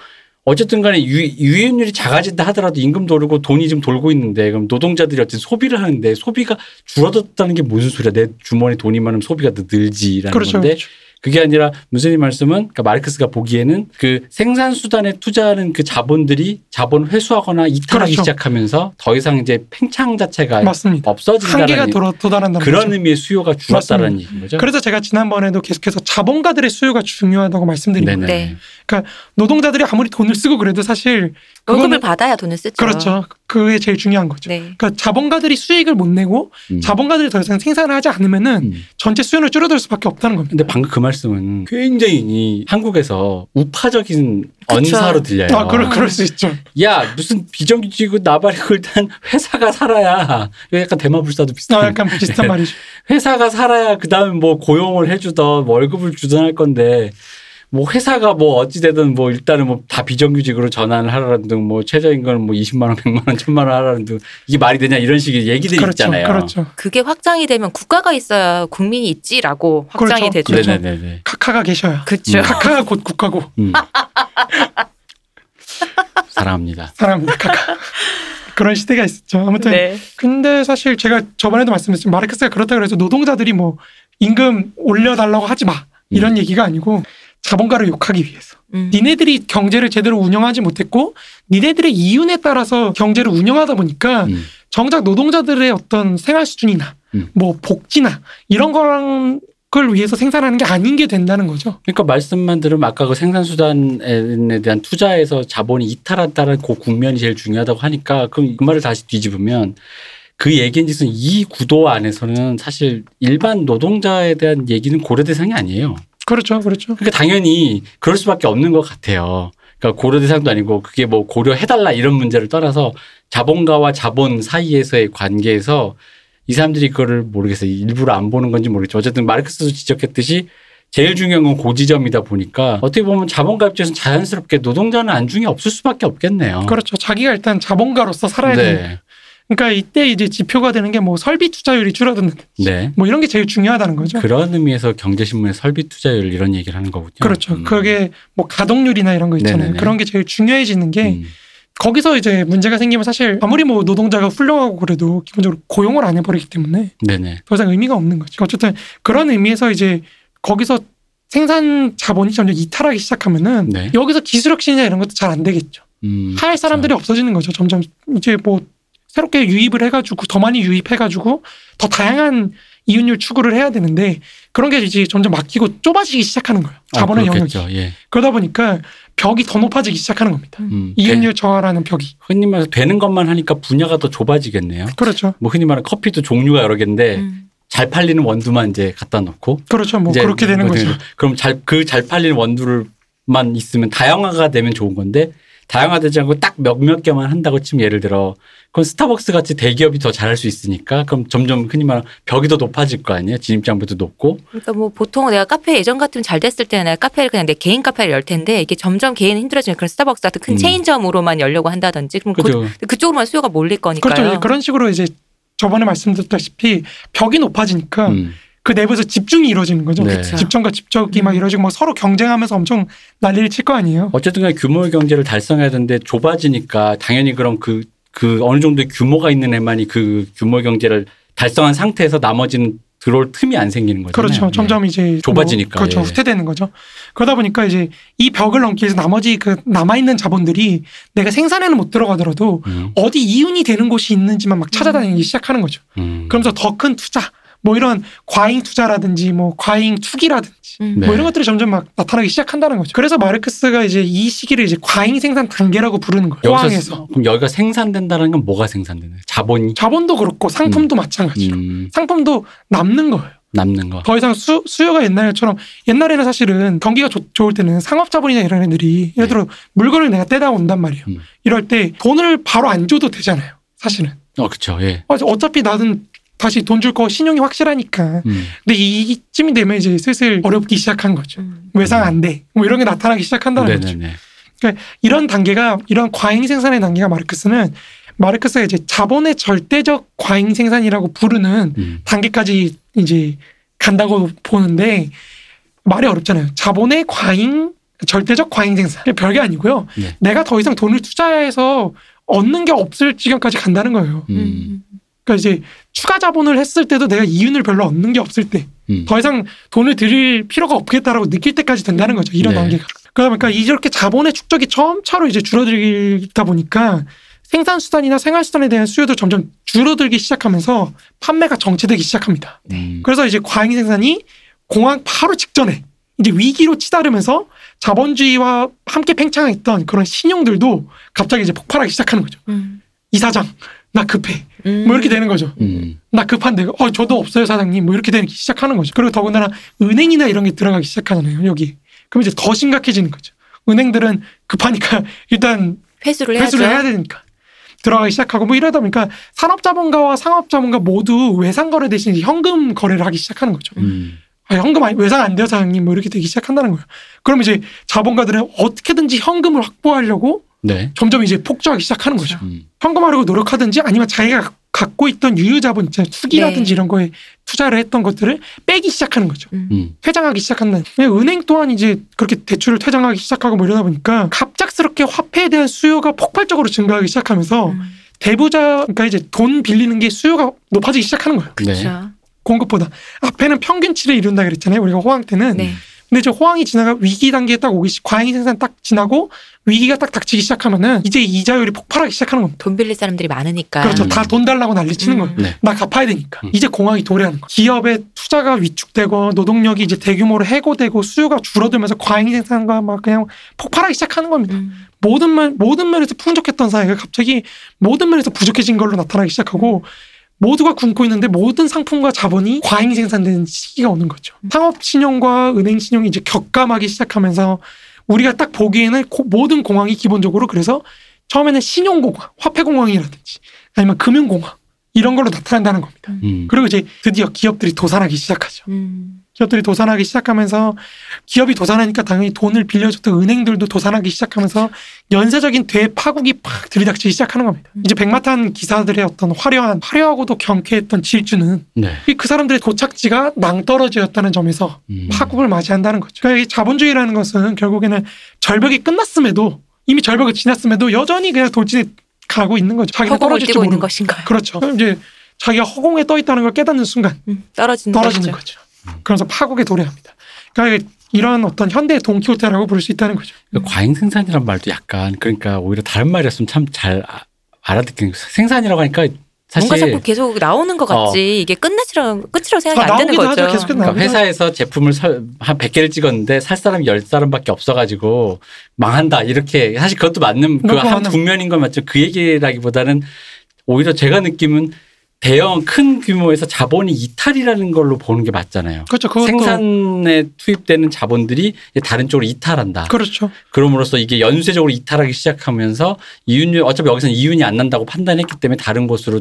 어쨌든 간에 유, 유연율이 작아진다 하더라도 임금도 오르고 돈이 좀 돌고 있는데 그럼 노동자들이 어쨌든 소비를 하는데 소비가 줄어들었다는 게 무슨 소리야. 내 주머니 돈이 많으면 소비가 더 늘지라는 그렇죠. 건데 그렇죠. 그게 아니라 문세님 말씀은 그러니까 마르크스가 보기에는 그 생산 수단에 투자하는 그 자본들이 자본 회수하거나 이탈하기 그렇죠. 시작하면서 더 이상 이제 팽창 자체가 맞습니다. 없어진다는 한계가 도달한다 그런 의미의 수요가 줄었다는 얘기인 거죠. 그래서 제가 지난번에도 계속해서 자본가들의 수요가 중요하다고 말씀드린 거예요. 네. 노동자들이 아무리 돈을 쓰고 그래도 사실 월급을 받아야 돈을 쓰죠. 그렇죠. 그게 제일 중요한 거죠. 네. 그러니까 자본가들이 수익을 못 내고 음. 자본가들이 더 이상 생산을 하지 않으면은 음. 전체 수요는 줄어들 수밖에 없다는 겁니다. 근데 방금 그 말씀은 굉장히 이 한국에서 우파적인 언사로 들려요. 아, 그럴, 그럴 수 있죠. 야 무슨 비정규직이고 나발이고 일단 회사가 살아야 약간 대마불사도 비슷한 아, 약간 비슷한 네. 말이죠. 회사가 살아야 그 다음에 뭐 고용을 해주던 월급을 주던 할 건데 뭐 회사가 뭐 어찌되든 뭐 일단은 뭐 다 비정규직으로 전환을 하라는 등 뭐 최저임금을 뭐 20만 원, 100만 원, 1000만 원 하라는 등 이게 말이 되냐 이런 식의 얘기들이 그렇죠. 있잖아요. 그렇죠. 그게 확장이 되면 국가가 있어야 국민이 있지라고 확장이 그렇죠. 되죠. 네네네. 카카가 계셔야. 그렇죠. 음. 카카가 곧 국가고 음. 사랑합니다. 사랑합니다. 카카. 그런 시대가 있었죠. 아무튼 네. 근데 사실 제가 저번에도 말씀드렸지만 마르크스가 그렇다 그래서 노동자들이 뭐 임금 올려달라고 하지 마 이런 음. 얘기가 아니고 자본가를 욕하기 위해서 음. 니네들이 경제를 제대로 운영하지 못했고 니네들의 이윤에 따라서 경제를 운영하다 보니까 음. 정작 노동자들의 어떤 생활 수준이나 음. 뭐 복지나 이런 거랑 그걸 위해서 생산하는 게 아닌 게 된다는 거죠. 그러니까 말씀만 들으면 아까 그 생산 수단에 대한 투자에서 자본이 이탈한다는 그 국면이 제일 중요하다고 하니까 그럼 그 말을 다시 뒤집으면 그 얘기인즉슨 이 구도 안에서는 사실 일반 노동자에 대한 얘기는 고려 대상이 아니에요. 그렇죠, 그렇죠. 그러니까 당연히 그럴 수밖에 없는 것 같아요. 그러니까 고려 대상도 아니고 그게 뭐 고려해달라 이런 문제를 떠나서 자본가와 자본 사이에서의 관계에서 이 사람들이 그거를 모르겠어요. 일부러 안 보는 건지 모르겠죠. 어쨌든 마르크스도 지적했듯이 제일 중요한 건 고지점이다 보니까 어떻게 보면 자본가 입장에서는 자연스럽게 노동자는 안중에 없을 수밖에 없겠네요. 그렇죠. 자기가 일단 자본가로서 살아야. 네. 그러니까 이때 이제 지표가 되는 게 뭐 설비 투자율이 줄어드는 네. 뭐 이런 게 제일 중요하다는 거죠. 그런 의미에서 경제신문의 설비 투자율 이런 얘기를 하는 거군요. 그렇죠. 음. 그게 뭐 가동률이나 이런 거 있잖아요. 네네네. 그런 게 제일 중요해지는 게 음. 거기서 이제 문제가 생기면 사실 아무리 뭐 노동자가 훌륭하고 그래도 기본적으로 고용을 안 해버리기 때문에 네네. 더 이상 의미가 없는 거죠. 어쨌든 그런 의미에서 이제 거기서 생산 자본이 점점 이탈하기 시작하면은 네. 여기서 기술 혁신이나 이런 것도 잘 안 되겠죠. 음. 할 사람들이 없어지는 거죠. 점점 이제 뭐 새롭게 유입을 해가지고 더 많이 유입해가지고 더 다양한 이윤율 추구를 해야 되는데 그런 게 이제 점점 막히고 좁아지기 시작하는 거예요. 자본의 아, 영역이. 예. 그러다 보니까 벽이 더 높아지기 시작하는 겁니다. 음. 이윤율 저하라는 벽이. 흔히 말해서 되는 것만 하니까 분야가 더 좁아지겠네요. 그렇죠. 뭐 흔히 말하는 커피도 종류가 여러 개인데 음. 잘 팔리는 원두만 이제 갖다 놓고 그렇죠. 뭐 그렇게 되는 뭐 거죠. 그럼 잘 그 잘 팔리는 원두를만 있으면 다양화가 되면 좋은 건데 다양화되지 않고 딱 몇몇 개만 한다고 치면 예를 들어 그건 스타벅스 같이 대기업이 더 잘할 수 있으니까 그럼 점점 흔히 말하는 벽이 더 높아질 거 아니에요 진입장부도 높고 그러니까 뭐 보통 내가 카페 예전 같으면 잘 됐을 때는 내가 카페를 그냥 내 개인 카페를 열 텐데 이게 점점 개인이 힘들어지면 그런 스타벅스 같은 큰 음. 체인점으로만 열려고 한다든지 그럼 그죠 그, 그쪽으로만 수요가 몰릴 거니까요. 그렇죠. 그런 식으로 이제 저번에 말씀드렸다시피 벽이 높아지니까 음. 그 내부에서 집중이 이루어지는 거죠. 네. 집정과 집적이 막 음. 이루어지고 막 서로 경쟁하면서 엄청 난리를 칠 거 아니에요. 어쨌든 간에 규모의 경제를 달성해야 되는데 좁아지니까 당연히 그럼 그, 그 어느 정도의 규모가 있는 애만이 그 규모 경제를 달성한 상태에서 나머지는 들어올 틈이 안 생기는 거죠. 그렇죠. 점점 이제 좁아지니까, 뭐 그렇죠. 예. 후퇴되는 거죠. 그러다 보니까 이제 이 벽을 넘기 위해서 나머지 그 남아 있는 자본들이 내가 생산에는 못 들어가더라도 음, 어디 이윤이 되는 곳이 있는지만 막 찾아다니기 시작하는 거죠. 음. 그러면서 더 큰 투자, 뭐 이런 과잉 투자라든지 뭐 과잉 투기라든지 음. 네. 뭐 이런 것들이 점점 막 나타나기 시작한다는 거죠. 그래서 마르크스가 이제 이 시기를 이제 과잉 생산 단계라고 부르는 거예요. 여기서 호황에서 그럼 여기가 생산된다는 건 뭐가 생산되나요? 자본이 자본도 그렇고 상품도 마찬가지로 음, 상품도 남는 거예요. 남는 거. 더 이상 수, 수요가 옛날처럼 옛날에는 사실은 경기가 좋, 좋을 때는 상업자본이나 이런 애들이 예를 들어 물건을 내가 떼다 온단 말이에요. 네. 음. 이럴 때 돈을 바로 안 줘도 되잖아요. 사실은 어, 그쵸. 예. 어, 어차피 나는 다시 돈 줄 거 신용이 확실하니까. 음. 근데 이쯤이 되면 이제 슬슬 어렵기 시작한 거죠. 음. 외상 안 돼. 뭐 이런 게 나타나기 시작한다는 거죠. 네네네. 이런 단계가 이런 과잉 생산의 단계가 마르크스는 마르크스가 이제 자본의 절대적 과잉 생산이라고 부르는 음. 단계까지 이제 간다고 보는데 말이 어렵잖아요. 자본의 과잉 절대적 과잉 생산 별게 아니고요. 네. 내가 더 이상 돈을 투자해서 얻는 게 없을 지경까지 간다는 거예요. 음. 음. 그러니까 이제 추가 자본을 했을 때도 내가 이윤을 별로 얻는 게 없을 때 음. 더 이상 돈을 들일 필요가 없겠다라고 느낄 때까지 된다는 거죠. 이런 네. 단계가. 그러다 보니까 이렇게 자본의 축적이 점차로 이제 줄어들다 보니까 생산 수단이나 생활 수단에 대한 수요도 점점 줄어들기 시작하면서 판매가 정체되기 시작합니다. 음. 그래서 이제 과잉 생산이 공황 바로 직전에 이제 위기로 치달으면서 자본주의와 함께 팽창했던 그런 신용들도 갑자기 이제 폭발하기 시작하는 거죠. 음. 이 사장 나 급해 음. 뭐 이렇게 되는 거죠. 음. 나 급한데 어 저도 없어요 사장님 뭐 이렇게 되기 시작하는 거죠. 그리고 더군다나 은행이나 이런 게 들어가기 시작하잖아요 여기. 그럼 이제 더 심각해지는 거죠. 은행들은 급하니까 일단 회수를. 회수를 해야 되니까 들어가기 시작하고 뭐 이러다 보니까 산업자본가와 상업자본가 모두 외상 거래 대신 현금 거래를 하기 시작하는 거죠. 음. 아, 현금 아니, 외상 안 돼요 사장님 뭐 이렇게 되기 시작한다는 거예요. 그럼 이제 자본가들은 어떻게든지 현금을 확보하려고 네. 점점 이제 폭주하기 시작하는 거죠. 음. 현금하려고 노력하든지 아니면 자기가 갖고 있던 유유자본. 투기라든지 네. 이런 거에 투자를 했던 것들을 빼기 시작하는 거죠. 음. 음. 퇴장하기 시작한다는. 은행 또한 이제 그렇게 대출을 퇴장하기 시작하고 뭐 이러다 보니까 갑작스럽게 화폐에 대한 수요가 폭발적으로 증가하기 시작하면서 음. 대부자 그러니까 이제 돈 빌리는 게 수요가 높아지기 시작하는 거예요. 네. 그렇죠. 공급보다 앞에는 평균치를 이룬다 그랬잖아요. 우리가 호황 때는. 네. 근데 저 호황이 지나가 위기 단계에 딱 오기 시 과잉 생산 딱 지나고 위기가 딱 닥치기 시작하면은 이제 이자율이 폭발하기 시작하는 겁니다. 돈 빌릴 사람들이 많으니까. 그렇죠. 음. 다돈 달라고 난리치는 음. 거예요. 네. 나 갚아야 되니까. 음. 이제 공황이 도래하는 거예요. 기업의 투자가 위축되고 노동력이 이제 대규모로 해고되고 수요가 줄어들면서 과잉 생산과 막 그냥 폭발하기 시작하는 겁니다. 음. 모든 면 모든 면에서 풍족했던 사회가 갑자기 모든 면에서 부족해진 걸로 나타나기 시작하고 모두가 굶고 있는데 모든 상품과 자본이 과잉 생산되는 시기가 오는 거죠. 상업 신용과 은행 신용이 이제 격감하기 시작하면서 우리가 딱 보기에는 고- 모든 공황이 기본적으로 그래서 처음에는 신용 공황, 화폐 공황이라든지 아니면 금융 공황 이런 걸로 나타난다는 겁니다. 음. 그리고 이제 드디어 기업들이 도산하기 시작하죠. 음. 기업들이 도산하기 시작하면서 기업이 도산하니까 당연히 돈을 빌려줬던 은행들도 도산하기 시작하면서 연쇄적인 대파국이 팍 들이닥치기 시작하는 겁니다. 이제 백마탄 기사들의 어떤 화려한 화려하고도 경쾌했던 질주는 네. 이그 사람들의 도착지가 낭떠러지였다는 점에서 음. 파국을 맞이한다는 거죠. 그러니까 이 자본주의라는 것은 결국에는 절벽이 끝났음에도 이미 절벽을 지났음에도 여전히 그냥 돌진에 가고 있는 거죠. 자기가 떨어질 줄 모르고. 것인가요? 그렇죠. 그럼 이제 자기가 허공에 떠 있다는 걸 깨닫는 순간 음. 떨어지는, 떨어지는 것이죠. 거죠. 그래서 파국에 도래합니다. 그러니까 이런 어떤 현대 동키호테라고 부를 수 있다는 거죠. 그 과잉 생산이란 말도 약간 그러니까 오히려 다른 말이었으면 참 잘 알아듣긴 생산이라고 하니까 사실 뭔가 자꾸 계속 나오는 것 같지. 어. 이게 끝내지라 끝이라고 생각이 아, 안 되는 거죠. 하죠. 계속 그러니까 회사에서 제품을 설- 한 100개를 찍었는데 살 사람이 10사람밖에 없어가지고 망한다. 이렇게 사실 그것도 맞는 그 그거 한 맞는- 국면인 건 맞죠. 그 얘기라기보다는 오히려 제가 느낌은 대형 큰 규모에서 자본이 이탈이라는 걸로 보는 게 맞잖아요. 그렇죠. 생산에 투입되는 자본들이 다른 쪽으로 이탈한다. 그렇죠. 그럼으로써 이게 연쇄적으로 이탈하기 시작하면서 이윤 어차피 여기서는 이윤이 안 난다고 판단했기 때문에 다른 곳으로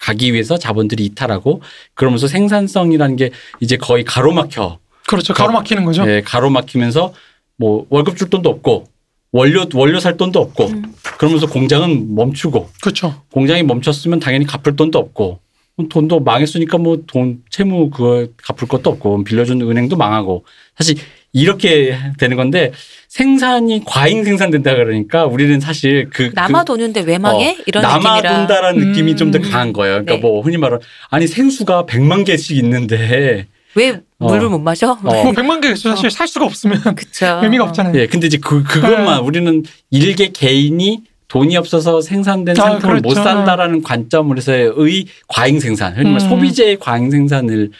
가기 위해서 자본들이 이탈하고 그러면서 생산성이라는 게 이제 거의 가로막혀 그렇죠. 가로막히는 거죠. 예, 가로막히면서 뭐 월급 줄 돈도 없고 원료 원료 살 돈도 없고 음. 그러면서 공장은 멈추고 그렇죠. 공장이 멈췄으면 당연히 갚을 돈도 없고 돈도 망했으니까 뭐 돈 채무 그거 갚을 것도 없고 빌려준 은행도 망하고 사실 이렇게 되는 건데 생산이 과잉 생산된다 그러니까 우리는 사실 그 남아 도는데 왜 망해? 그 이런 느낌이라. 남아돈다라는 느낌이 좀더 음. 강한 거예요. 그러니까 네. 뭐 흔히 말하는 아니 생수가 100만 개씩 있는데 왜 어. 물을 못 마셔? 어. 뭐 100만 개 사실 살 수가 없으면 그쵸. 의미가 없잖아요. 예, 근데 이제 그 그것만 네. 우리는 일개 개인이 돈이 없어서 생산된 아, 상품을 못 그렇죠. 산다라는 관점으로서의 과잉 생산, 말 음. 소비재의 과잉 생산을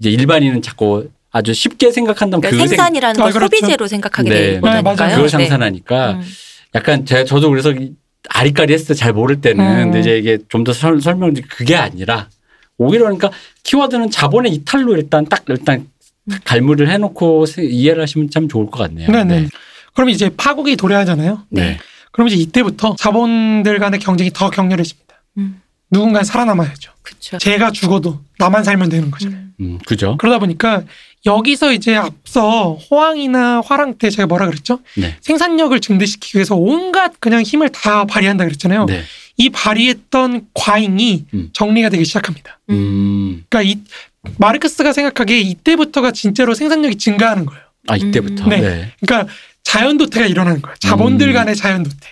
이제 일반인은 자꾸 아주 쉽게 생각한다면 그러니까 그 생- 생산이라는 아, 걸 그렇죠. 소비재로 생각하게 네. 되는 네, 맞아요. 거니까요. 그걸 상상하니까 음. 약간 제가 저도 그래서 아리까리 했을 때 잘 모를 때는 음. 근데 이제 이게 좀 더 설명 그게 아니라 오히려 그러니까 키워드는 자본의 이탈로 일단 딱 일단 음. 갈무리를 해놓고 세- 이해를 하시면 참 좋을 것 같네요. 네네. 그럼 이제 파국이 도래하잖아요. 네. 그럼 이제 이때부터 자본들 간의 경쟁이 더 격렬해집니다. 음. 누군가 살아남아야죠. 그렇죠. 제가 죽어도 나만 살면 되는. 음. 음, 그죠? 그러다 보니까 여기서 이제 앞서 호황이나 화랑 때 제가 뭐라 그랬죠? 네. 생산력을 증대시키기 위해서 온갖 그냥 힘을 다 발휘한다 그랬잖아요. 네. 이 발휘했던 과잉이 음. 정리가 되기 시작합니다. 음. 그러니까 이 마르크스가 생각하기에 이때부터가 진짜로 생산력이 증가하는 거예요. 아 이때부터. 음. 네. 네. 그러니까 자연도태가 일어나는 거예요. 자본들 음. 간의 자연도태.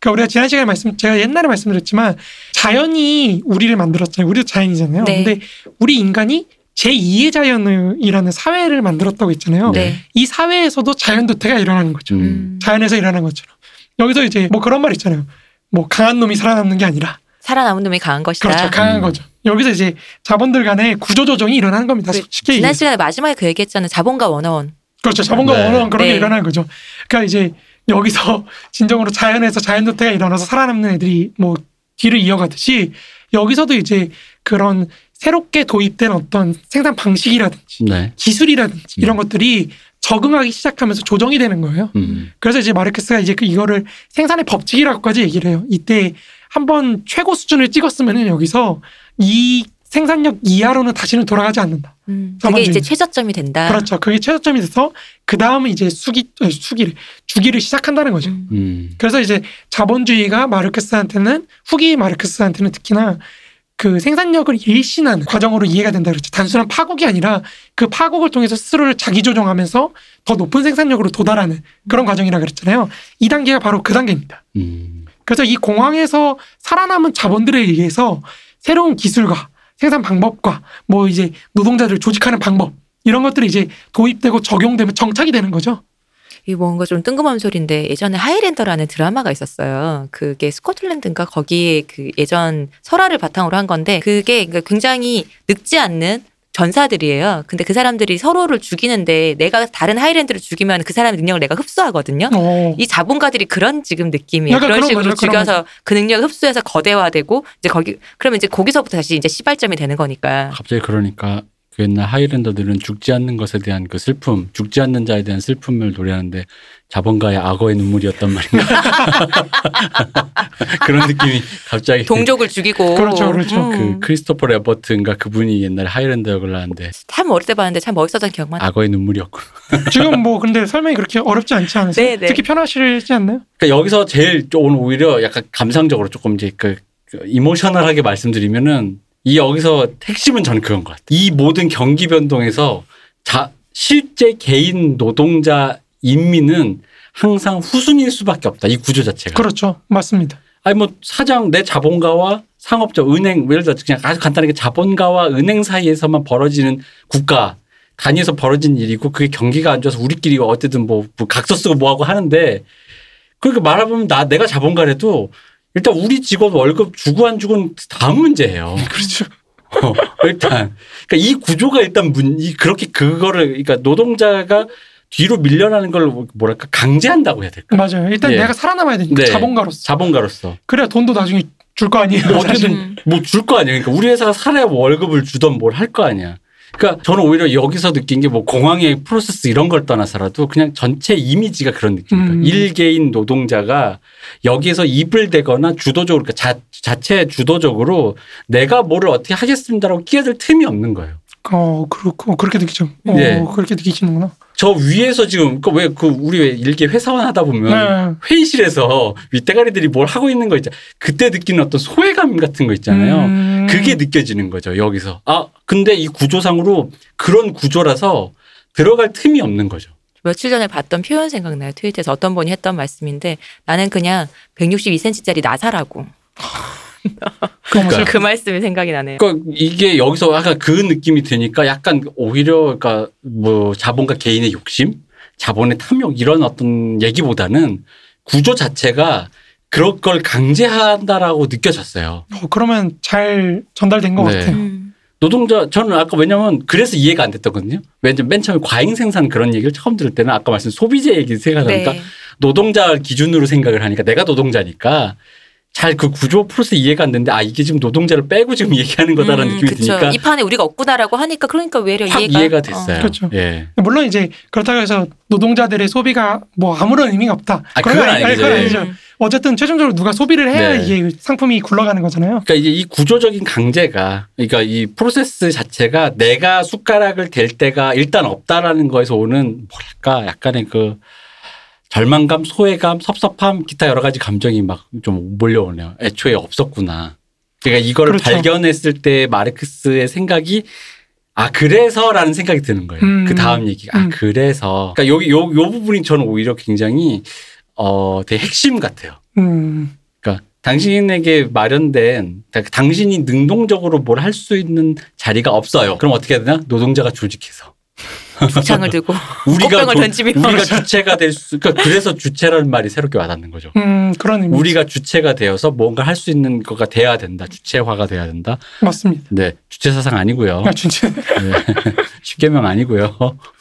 그러니까 우리가 지난 시간에 말씀, 제가 옛날에 말씀드렸지만 자연이 우리를 만들었잖아요. 우리도 자연이잖아요. 네. 근데 우리 인간이 제2의 자연이라는 사회를 만들었다고 했잖아요. 네. 이 사회에서도 자연도태가 일어나는 거죠. 음. 음. 자연에서 일어나는 것처럼. 여기서 이제 뭐 그런 말 있잖아요. 뭐 강한 놈이 살아남는 게 아니라 살아남은 놈이 강한 것이다. 그렇죠. 강한 음. 거죠. 여기서 이제 자본들 간의 구조 조정이 일어나는 겁니다. 그 쉽게 지난. 시간에 마지막에 그 얘기했잖아요. 자본과 원어원. 그렇죠. 자본과 네. 원어원 그런 게 네. 일어나는 거죠. 그러니까 이제 여기서 진정으로 자연에서 자연도태가 일어나서 살아남는 애들이 뭐 뒤를 이어가듯이 여기서도 이제 그런 새롭게 도입된 어떤 생산 방식이라든지 네. 기술이라든지 이런 것들이 적응하기 시작하면서 조정이 되는 거예요. 음. 그래서 이제 마르크스가 이제 그 이거를 생산의 법칙이라고까지 얘기를 해요. 이때 한번 최고 수준을 찍었으면은 여기서 이 생산력 이하로는 다시는 돌아가지 않는다. 음. 그게. 이제 최저점이 된다. 그렇죠. 그게 최저점이 돼서 그 다음은 이제 수기 아니, 수기를 주기를 시작한다는 거죠. 음. 음. 그래서 이제 자본주의가 마르크스한테는 후기 마르크스한테는 특히나 그 생산력을 일신하는 과정으로 이해가 된다 그랬죠. 단순한 파국이 아니라 그 파국을 통해서 스스로를 자기 조정하면서 더 높은 생산력으로 도달하는 그런 과정이라 그랬잖아요. 이 단계가 바로 그 단계입니다. 음. 그래서 이 공황에서 살아남은 자본들에 의해서 새로운 기술과 생산 방법과 뭐 이제 노동자들 조직하는 방법 이런 것들이 이제 도입되고 적용되면 정착이 되는 거죠. 이 뭔가 좀 뜬금없는 소리인데 예전에 하이랜더라는 드라마가 있었어요. 그게 스코틀랜드인가 거기에 그 예전 설화를 바탕으로 한 건데 그게 그러니까 굉장히 늙지 않는 전사들이에요. 근데 그 사람들이 서로를 죽이는데 내가 다른 하이랜드를 죽이면 그 사람의 능력을 내가 흡수하거든요. 어. 이 자본가들이 그런 지금 느낌이에요. 그런 그런 식으로 거죠, 그런 죽여서 그 능력을 흡수해서 거대화되고 이제 거기 그러면 이제 거기서부터 다시 이제 시발점이 되는 거니까. 갑자기 그러니까 그 옛날 하이랜더들은 죽지 않는 것에 대한 그 슬픔, 죽지 않는 자에 대한 슬픔을 노래하는데 자본가의 악어의 눈물이었단 말인가. 그런 느낌이 갑자기 동족을 죽이고 그렇죠, 그렇죠. 그 음. 크리스토퍼 레버트인가 그분이 옛날에 하이랜더 역을 하는데 참 어릴 때 봤는데 참 멋있었던 기억만. 악어의 눈물이었구나. 지금 뭐 근데 설명이 그렇게 어렵지 않지 않으세요? 네, 네. 듣기 편하시지 않나요? 그러니까 여기서 제일 좀 오늘 오히려 약간 감상적으로 조금 이제 그, 그 이모셔널하게 말씀드리면은 이 여기서 핵심은 저는 그건 것 같아요. 이 모든 경기 변동에서 자 실제 개인 노동자 인민은 항상 후순일 수밖에 없다. 이 구조 자체가. 그렇죠. 맞습니다. 아니 뭐 사장 내 자본가와 상업자 은행 예를 들어 그냥 아주 간단하게 자본가와 은행 사이에서만 벌어지는 국가 단위에서 벌어진 일이고 그게 경기가 안 좋아서 우리끼리 어쨌든 뭐, 뭐 각서 쓰고 뭐하고 하는데 그러니까 말해보면 나 내가 자본가라도 일단 우리 직원 월급 주고 안 주고는 다음 문제예요. 그렇죠. 어, 일단 그러니까 이 구조가 일단 문, 이 그렇게 그거를 그러니까 노동자가 뒤로 밀려나는 걸 뭐랄까 강제한다고 해야 될까? 맞아요. 일단 예. 내가 살아남아야 되니까 네. 자본가로서. 자본가로서 그래야 돈도 나중에 줄 거 아니에요. 뭐 어쨌든 음. 뭐줄 거 아니야. 그러니까 우리 회사가 살아야 뭐 월급을 주던 뭘 할 거 아니야. 그러니까 저는 오히려 여기서 느낀 게 뭐 공항의 프로세스 이런 걸 떠나서라도 그냥 전체 이미지가 그런 느낌이니까 음. 일개인 노동자가 여기에서 입을 대거나 주도적으로 그러니까 자, 자체 주도적으로 내가 뭐를 어떻게 하겠습니다라고 끼어들 틈이 없는 거예요. 어, 그렇고 그렇게 느끼죠. 어, 예. 그렇게 느끼시는구나. 저 위에서 지금 그왜그 우리 왜 일개 회사원 하다 보면 네. 회의실에서 윗대가리들이 뭘 하고 있는 거 있잖아. 그때 느끼는 어떤 소외감 같은 거 있잖아요. 음. 그게 느껴지는 거죠, 여기서. 아, 근데 이 구조상으로 그런 구조라서 들어갈 틈이 없는 거죠. 며칠 전에 봤던 표현 생각나요. 트위터에서 어떤 분이 했던 말씀인데 나는 그냥 162cm짜리 나사라고. 그러니까. 그 말씀이 생각이 나네요. 그러니까 이게 여기서 약간 그 느낌이 드니까 약간 오히려 그러니까 뭐 자본가 개인의 욕심, 자본의 탐욕 이런 어떤 얘기보다는 구조 자체가 그런 걸 강제한다라고 느껴졌어요. 어, 그러면 잘 전달된 것 네. 같아요. 음. 노동자 저는 아까 왜냐면 그래서 이해가 안 됐었거든요. 왜냐면 맨 처음에 과잉 생산 그런 얘기를 처음 들을 때는 아까 말씀 소비재 얘기 생각하니까 네. 노동자 기준으로 생각을 하니까 내가 노동자니까 잘 그 구조 프로세스 이해가 안 되는데 아 이게 지금 노동자를 빼고 지금 얘기하는 거다라는 음, 느낌이 그쵸. 드니까 이 판에 우리가 없구나라고 하니까 그러니까 외려 확 이해가, 이해가, 됐어요. 그렇죠. 예. 물론 이제 그렇다고 해서 노동자들의 소비가 뭐 아무런 의미가 없다. 아, 그건 그건 아니- 아니죠. 그건 예. 아니죠. 음. 어쨌든 최종적으로 누가 소비를 해야 네. 이게 상품이 굴러가는 거잖아요. 그러니까 이제 이 구조적인 강제가 그러니까 이 프로세스 자체가 내가 숟가락을 댈 때가 일단 없다라는 거에서 오는 뭐랄까 약간의 그 절망감, 소외감, 섭섭함, 기타 여러 가지 감정이 막 좀 몰려오네요. 애초에 없었구나. 그러니까 이걸 그렇죠. 발견했을 때 마르크스의 생각이 아 그래서라는 생각이 드는 거예요. 음. 그 다음 얘기가 아 음. 그래서 그러니까 여기 요, 요 부분이 저는 오히려 굉장히 어 되게 핵심 같아요. 음, 그러니까 당신에게 마련된 그러니까 당신이 능동적으로 뭘 할 수 있는 자리가 없어요. 그럼 어떻게 해야 되나? 노동자가 조직해서 창을 들고 우리가 조- 던지며 우리가 주체가 될 수. 그러니까 그래서 주체라는 말이 새롭게 와닿는 거죠. 음, 그런 의미. 우리가 주체가 되어서 뭔가 할 수 있는 거가 돼야 된다. 주체화가 돼야 된다. 맞습니다. 네, 주체 사상 아니고요. 아, 진짜. 네. 십계명 아니고요.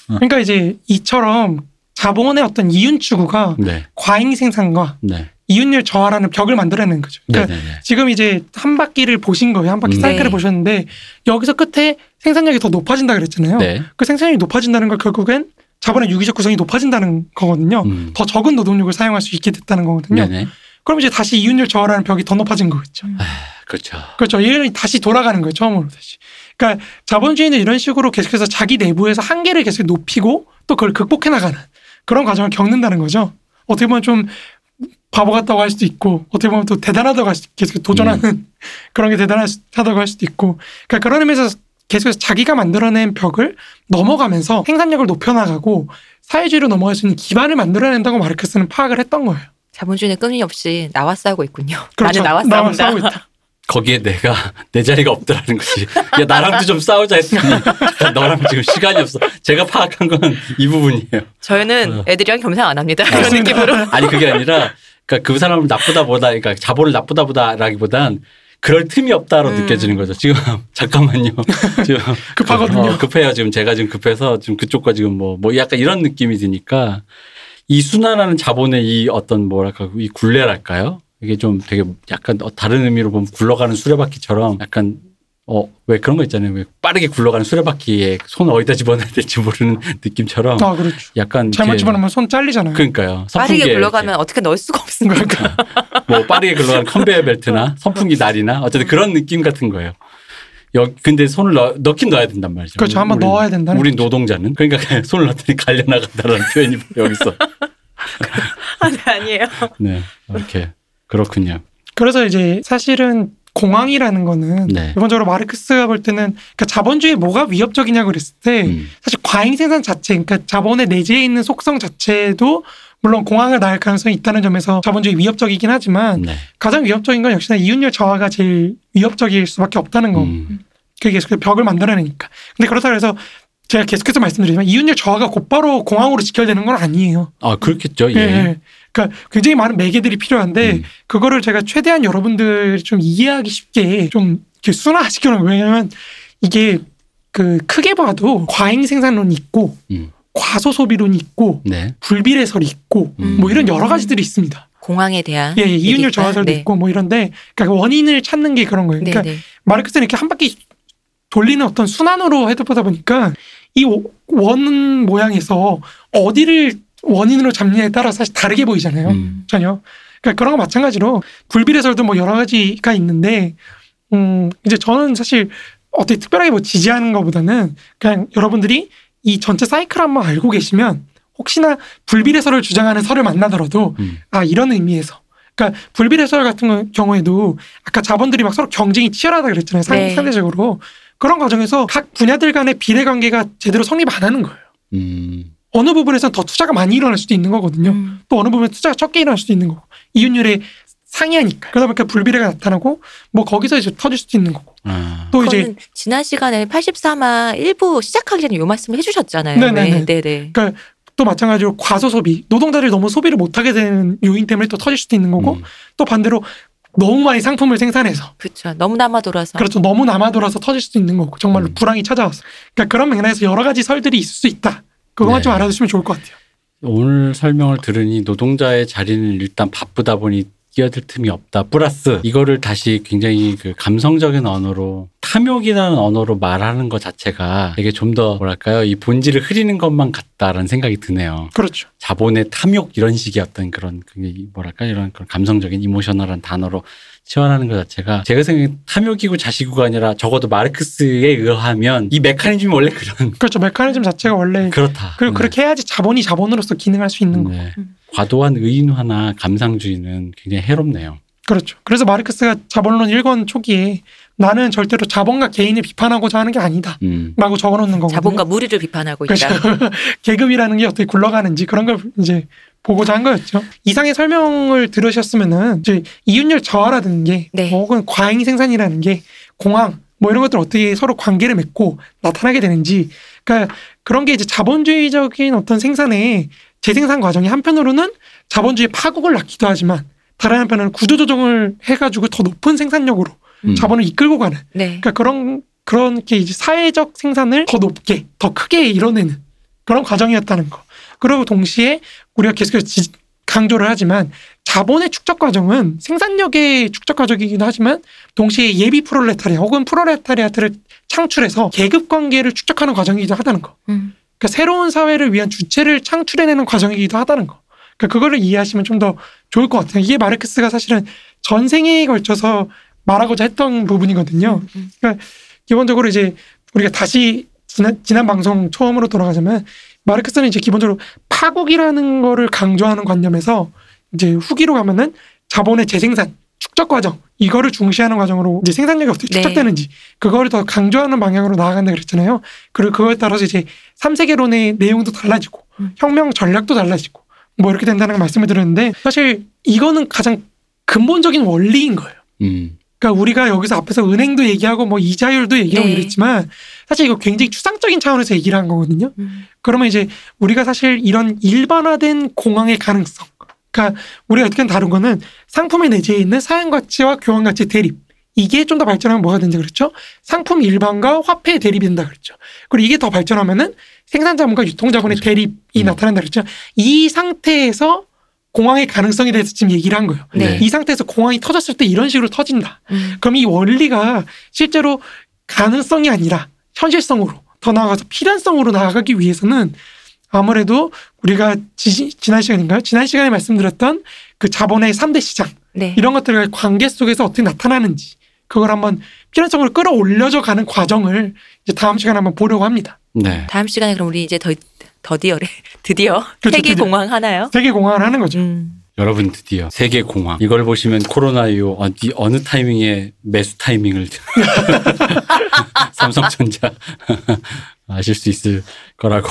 그러니까 이제 이처럼 자본의 어떤 이윤 추구가 네, 과잉 생산과 네, 이윤율 저하라는 벽을 만들어내는 거죠. 네, 그러니까 네, 네. 지금 이제 한 바퀴를 보신 거예요. 한 바퀴 음. 사이클을 네. 보셨는데 여기서 끝에 생산력이 더 높아진다 그랬잖아요. 네. 그 생산력이 높아진다는 걸 결국엔 자본의 유기적 구성이 높아진다는 거거든요. 음. 더 적은 노동력을 사용할 수 있게 됐다는 거거든요. 네, 네. 그럼 이제 다시 이윤율 저하라는 벽이 더 높아진 거겠죠. 그렇죠. 그렇죠. 얘는 다시 돌아가는 거예요. 처음으로 다시. 그러니까 자본주의는 이런 식으로 계속해서 자기 내부에서 한계를 계속 높이고 또 그걸 극복해 나가는 그런 과정을 겪는다는 거죠. 어떻게 보면 좀 바보 같다고 할 수도 있고 어떻게 보면 또 대단하다고 할 수도 있고 계속 도전하는 음. 그런 게 대단하다고 할 수도 있고 그러니까 그런 의미에서 계속해서 자기가 만들어낸 벽을 넘어가면서 생산력을 높여나가고 사회주의로 넘어갈 수 있는 기반을 만들어낸다고 마르크스는 파악을 했던 거예요. 자본주의는 끊임없이 나와 싸우고 있군요. 그렇죠. 나는 나와 싸운다. 싸우고 있다. 거기에 내가 내 자리가 없더라는 거지. 야 나랑도 좀 싸우자 했더니 너랑 지금 시간이 없어. 제가 파악한 건 이 부분이에요. 저희는 어. 애들이랑 겸상 안 합니다. 이런 맞습니다. 느낌으로. 아니 그게 아니라 그러니까 그 사람을 나쁘다 보다 그러니까 자본을 나쁘다 보다라기보단 그럴 틈이 없다로 음. 느껴지는 거죠. 지금 잠깐만요. 지금 급하거든요. 어, 급해요. 지금 제가 지금 급해서 지금 그쪽과 지금 뭐뭐 약간 이런 느낌이 드니까 이 순환하는 자본의 이 어떤 뭐랄까 이 굴레랄까요? 이게 좀 되게 약간 어, 다른 의미로 보면 굴러가는 수레바퀴처럼 약간 어 왜 그런 거 있잖아요. 왜 빠르게 굴러가는 수레바퀴에 손 어디다 집어넣어야 될지 모르는 느낌처럼 아 그렇죠. 약간 잘못 이렇게 집어넣으면 손 잘리잖아요. 그러니까요. 빠르게 선풍기에 굴러가면 어떻게 넣을 수가 없으니까. 그러니까. 뭐 빠르게 굴러가는 컨베이어 벨트나 선풍기 날이나 어쨌든 그런 느낌 같은 거예요. 여 근데 손을 넣, 넣긴 넣어야 된단 말이죠. 그렇죠. 한번 넣어야 된다는 우린 노동자는 그러니까 손을 넣더니 갈려나간다는 표현이 여기서 아니, 아니에요. 네 이렇게 그렇군요. 그래서 이제 사실은 공황이라는 거는 네. 기본적으로 마르크스가 볼 때는 그러니까 자본주의 뭐가 위협적이냐고 그랬을 때 음. 사실 과잉 생산 자체 그러니까 자본의 내재해 있는 속성 자체도 물론 공황을 낳을 가능성이 있다는 점에서 자본주의 위협적이긴 하지만 네. 가장 위협적인 건 역시나 이윤율 저하가 제일 위협적일 수밖에 없다는 거. 음. 그게 계속 벽을 만들어내니까. 근데 그렇다고 해서 제가 계속해서 말씀드리지만 이윤율 저하가 곧바로 공황으로 직결되는 건 아니에요. 아 그렇겠죠. 예. 예. 예. 그러니까 굉장히 많은 매개들이 필요한데 음. 그거를 제가 최대한 여러분들 좀 이해하기 쉽게 좀 이렇게 순화시켜 놓은 거예요. 왜냐면 이게 그 크게 봐도 과잉 생산론이 있고 음. 과소 소비론이 있고 네. 불비례설이 있고 음. 뭐 이런 여러 가지들이 있습니다. 공항에 대한 예, 예 이윤율? 저하설도 네. 있고 뭐 이런데 그러니까 원인을 찾는 게 그런 거예요. 네, 그러니까 네. 마르크스는 이렇게 한 바퀴 돌리는 어떤 순환으로 해보다 보니까 이 원 모양에서 어디를 원인으로 잡느냐에 따라 사실 다르게 보이잖아요. 음. 전혀. 그러니까 그런 거 마찬가지로 불비례설도 뭐 여러 가지가 있는데, 음, 이제 저는 사실 어떻게 특별하게 뭐 지지하는 것보다는 그냥 여러분들이 이 전체 사이클 한번 알고 계시면 혹시나 불비례설을 주장하는 설을 만나더라도 음. 아, 이런 의미에서. 그러니까 불비례설 같은 거- 경우에도 아까 자본들이 막 서로 경쟁이 치열하다 그랬잖아요. 상, 네. 상대적으로. 그런 과정에서 각 분야들 간의 비례 관계가 제대로 성립 안 하는 거예요. 음. 어느 부분에서는 더 투자가 많이 일어날 수도 있는 거거든요. 음. 또 어느 부분에 투자가 적게 일어날 수도 있는 거고 이윤율에 상이하니까 그러다 보니까 불비례가 나타나고 뭐 거기서 이제 터질 수도 있는 거고 아. 또 이제 지난 시간에 83화 일부 시작하기 전에 요 말씀을 해주셨잖아요. 네네네. 네, 네. 그러니까 또 마찬가지로 과소 소비, 노동자들이 너무 소비를 못하게 되는 요인 때문에 또 터질 수도 있는 거고 음. 또 반대로 너무 많이 상품을 생산해서 그렇죠. 너무 남아 돌아서. 그렇죠 너무 남아 돌아서 터질 수도 있는 거고 정말로 음. 불황이 찾아왔어. 그러니까 그런 맥락에서 여러 가지 설들이 있을 수 있다. 그것만 네. 좀 알아두시면 좋을 것 같아요. 오늘 설명을 들으니 노동자의 자리는 일단 바쁘다 보니 끼어들 틈이 없다. 플러스 이거를 다시 굉장히 그 감성적인 언어로 탐욕이라는 언어로 말하는 것 자체가 되게 좀 더 뭐랄까요 이 본질을 흐리는 것만 같다라는 생각이 드네요. 그렇죠. 자본의 탐욕 이런 식의 어떤 그런 뭐랄까 이런 그런 감성적인 이모셔널한 단어로 치환하는 것 자체가 제가 생각엔 탐욕이고 자시구가 아니라 적어도 마르크스에 의하면 이 메커니즘이 원래 그런 그렇죠. 메커니즘 자체가 원래 그렇다. 그리고 네. 그렇게 해야지 자본이 자본으로서 기능할 수 있는 거. 네. 음. 과도한 의인화나 감상주의는 굉장히 해롭네요. 그렇죠. 그래서 마르크스가 자본론 1권 초기에 나는 절대로 자본과 개인을 비판하고자 하는 게 아니다. 음. 라고 적어놓는 거거든요. 자본과 무리를 비판하고 그렇죠. 있다. 계급이라는 게 어떻게 굴러가는지 그런 걸 이제 보고자 한 거였죠. 이상의 설명을 들으셨으면은 이제 이윤율 저하라는 게 네. 혹은 과잉 생산이라는 게 공황 뭐 이런 것들 어떻게 서로 관계를 맺고 나타나게 되는지 그러니까 그런 게 이제 자본주의적인 어떤 생산의 재생산 과정이 한편으로는 자본주의 파국을 낳기도 하지만 다른 한편으로는 구조조정을 해가지고 더 높은 생산력으로 음. 자본을 이끌고 가는 네. 그러니까 그런 그렇게 이제 사회적 생산을 더 높게 더 크게 이뤄내는 그런 과정이었다는 거. 그리고 동시에 우리가 계속해서 지- 강조를 하지만 자본의 축적 과정은 생산력의 축적 과정이기도 하지만 동시에 예비 프롤레타리아 혹은 프롤레타리아트를 창출해서 계급 관계를 축적하는 과정이기도 하다는 거. 음. 그러니까 새로운 사회를 위한 주체를 창출해내는 과정이기도 하다는 거. 그러니까 그거를 이해하시면 좀 더 좋을 것 같아요. 이게 마르크스가 사실은 전생에 걸쳐서 말하고자 했던 부분이거든요. 음. 기본적으로 이제 우리가 다시 지난, 지난 방송 처음으로 돌아가자면 마르크스는 이제 기본적으로 파국이라는 거를 강조하는 관념에서 이제 후기로 가면은 자본의 재생산, 축적 과정 이거를 중시하는 과정으로 이제 생산력이 어떻게 네. 축적되는지 그거를 더 강조하는 방향으로 나아간다 그랬잖아요. 그리고 그거에 따라서 이제 삼세계론의 내용도 달라지고 음. 혁명 전략도 달라지고 뭐 이렇게 된다는 걸 말씀을 드렸는데 사실 이거는 가장 근본적인 원리인 거예요. 음. 그러니까 우리가 여기서 앞에서 은행도 얘기하고 뭐 이자율도 얘기하고 네. 이랬지만 사실 이거 굉장히 추상적인 차원에서 얘기를 한 거거든요. 음. 그러면 이제 우리가 사실 이런 일반화된 공황의 가능성, 그러니까 우리가 어떻게 다룬 거는 상품의 내재에 있는 사용 가치와 교환 가치 대립. 이게 좀 더 발전하면 뭐가 되는지 그랬죠? 상품 일반과 화폐의 대립이 된다 그랬죠. 그리고 이게 더 발전하면은 생산자본과 유통자본의 대립이 음. 나타난다 그랬죠. 이 상태에서 공황의 가능성에 대해서 지금 얘기를 한 거예요. 네. 이 상태에서 공황이 터졌을 때 이런 식으로 터진다. 음. 그럼 이 원리가 실제로 가능성이 아니라 현실성으로 더 나아가서 필연성으로 나아가기 위해서는 아무래도 우리가 지, 지난 시간인가요? 지난 시간에 말씀드렸던 그 자본의 3대 시장 네. 이런 것들의 관계 속에서 어떻게 나타나는지 그걸 한번 필연성으로 끌어올려져 가는 과정을 이제 다음 시간에 한번 보려고 합니다. 네. 다음 시간에 그럼 우리 이제 더 더디어래 드디어 그렇죠, 세계 드디어. 공황 하나요? 세계 공황을 하는 거죠. 음. 여러분 드디어 세계 공황 이걸 보시면 코로나 이후 어디 어느 타이밍에 매수 타이밍을 삼성전자 아실 수 있을 거라고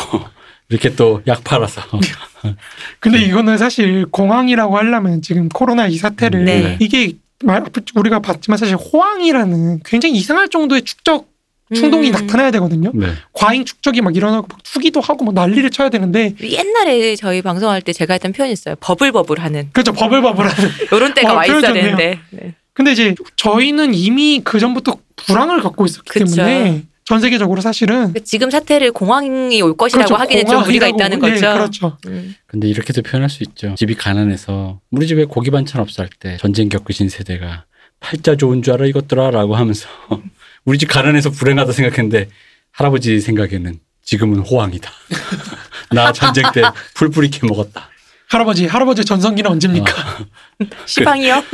이렇게 또 약 팔아서 근데 이거는 사실 공황이라고 하려면 지금 코로나 이 사태를 네. 이게 말- 우리가 봤지만 사실 호황이라는 굉장히 이상할 정도의 축적 충동이 음. 나타나야 되거든요. 네. 과잉 축적이 막 일어나고 막 투기도 하고 막 난리를 쳐야 되는데 옛날에 저희 방송할 때 제가 했던 표현이 있어요. 버블버블하는 그렇죠 버블버블하는. 요런 때가 어, 와 있어야 표현. 되는데. 네. 근데 이제 저희는 이미 그 전부터 불황을 갖고 있었기 그쵸. 때문에 전 세계적으로 사실은 지금 사태를 공황이 올 것이라고 그렇죠. 하기는 좀 무리가 있다는 예, 거죠. 그렇죠. 음. 근데 이렇게도 표현할 수 있죠. 집이 가난해서 우리 집에 고기 반찬 할때 전쟁 겪으신 세대가 팔자 좋은 줄 알아 이것들아라고 하면서 우리 집 가난해서 불행하다 생각했는데 할아버지 생각에는 지금은 호황이다. 나 전쟁 때 풀뿌리 캐 먹었다. 할아버지 할아버지 전성기는 언제입니까? 시방이요.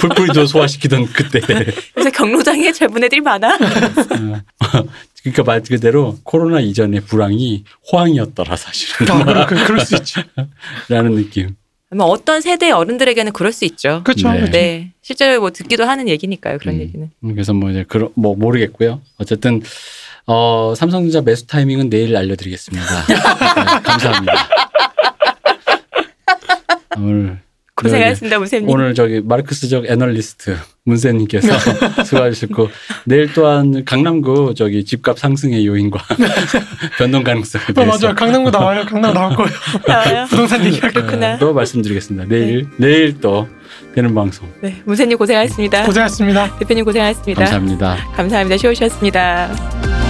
풀뿌리도 소화시키던 그때. 요새 경로당에 젊은 애들이 많아. 어. 그러니까 말 그대로 코로나 이전의 불황이 호황이었더라 사실은. 아, 그럴, 그- 그럴 수 있죠. 라는 느낌. 뭐 어떤 세대 어른들에게는 그럴 수 있죠. 그렇죠. 네. 그렇죠. 네, 실제로 뭐 듣기도 하는 얘기니까요. 그런 음. 얘기는. 음, 그래서 뭐 이제 그런 뭐 모르겠고요. 어쨌든 어, 삼성전자 매수 타이밍은 내일 알려드리겠습니다. 네, 감사합니다. 오늘 고생하셨습니다, 문쌤님. 오늘 저기 마르크스적 애널리스트 문세님께서 수고하셨고 내일 또한 강남구 저기 집값 상승의 요인과 변동 가능성에 어, 대해서 맞아요. 강남구 나와요. 강남 나올 거예요. 나와요. 부동산 얘기할. 어, 또 말씀드리겠습니다. 내일 내일 또 되는 방송 네, 문쌤님 고생하셨습니다. 고생하셨습니다. 대표님 고생하셨습니다. 감사합니다. 감사합니다. 쉬우셨습니다.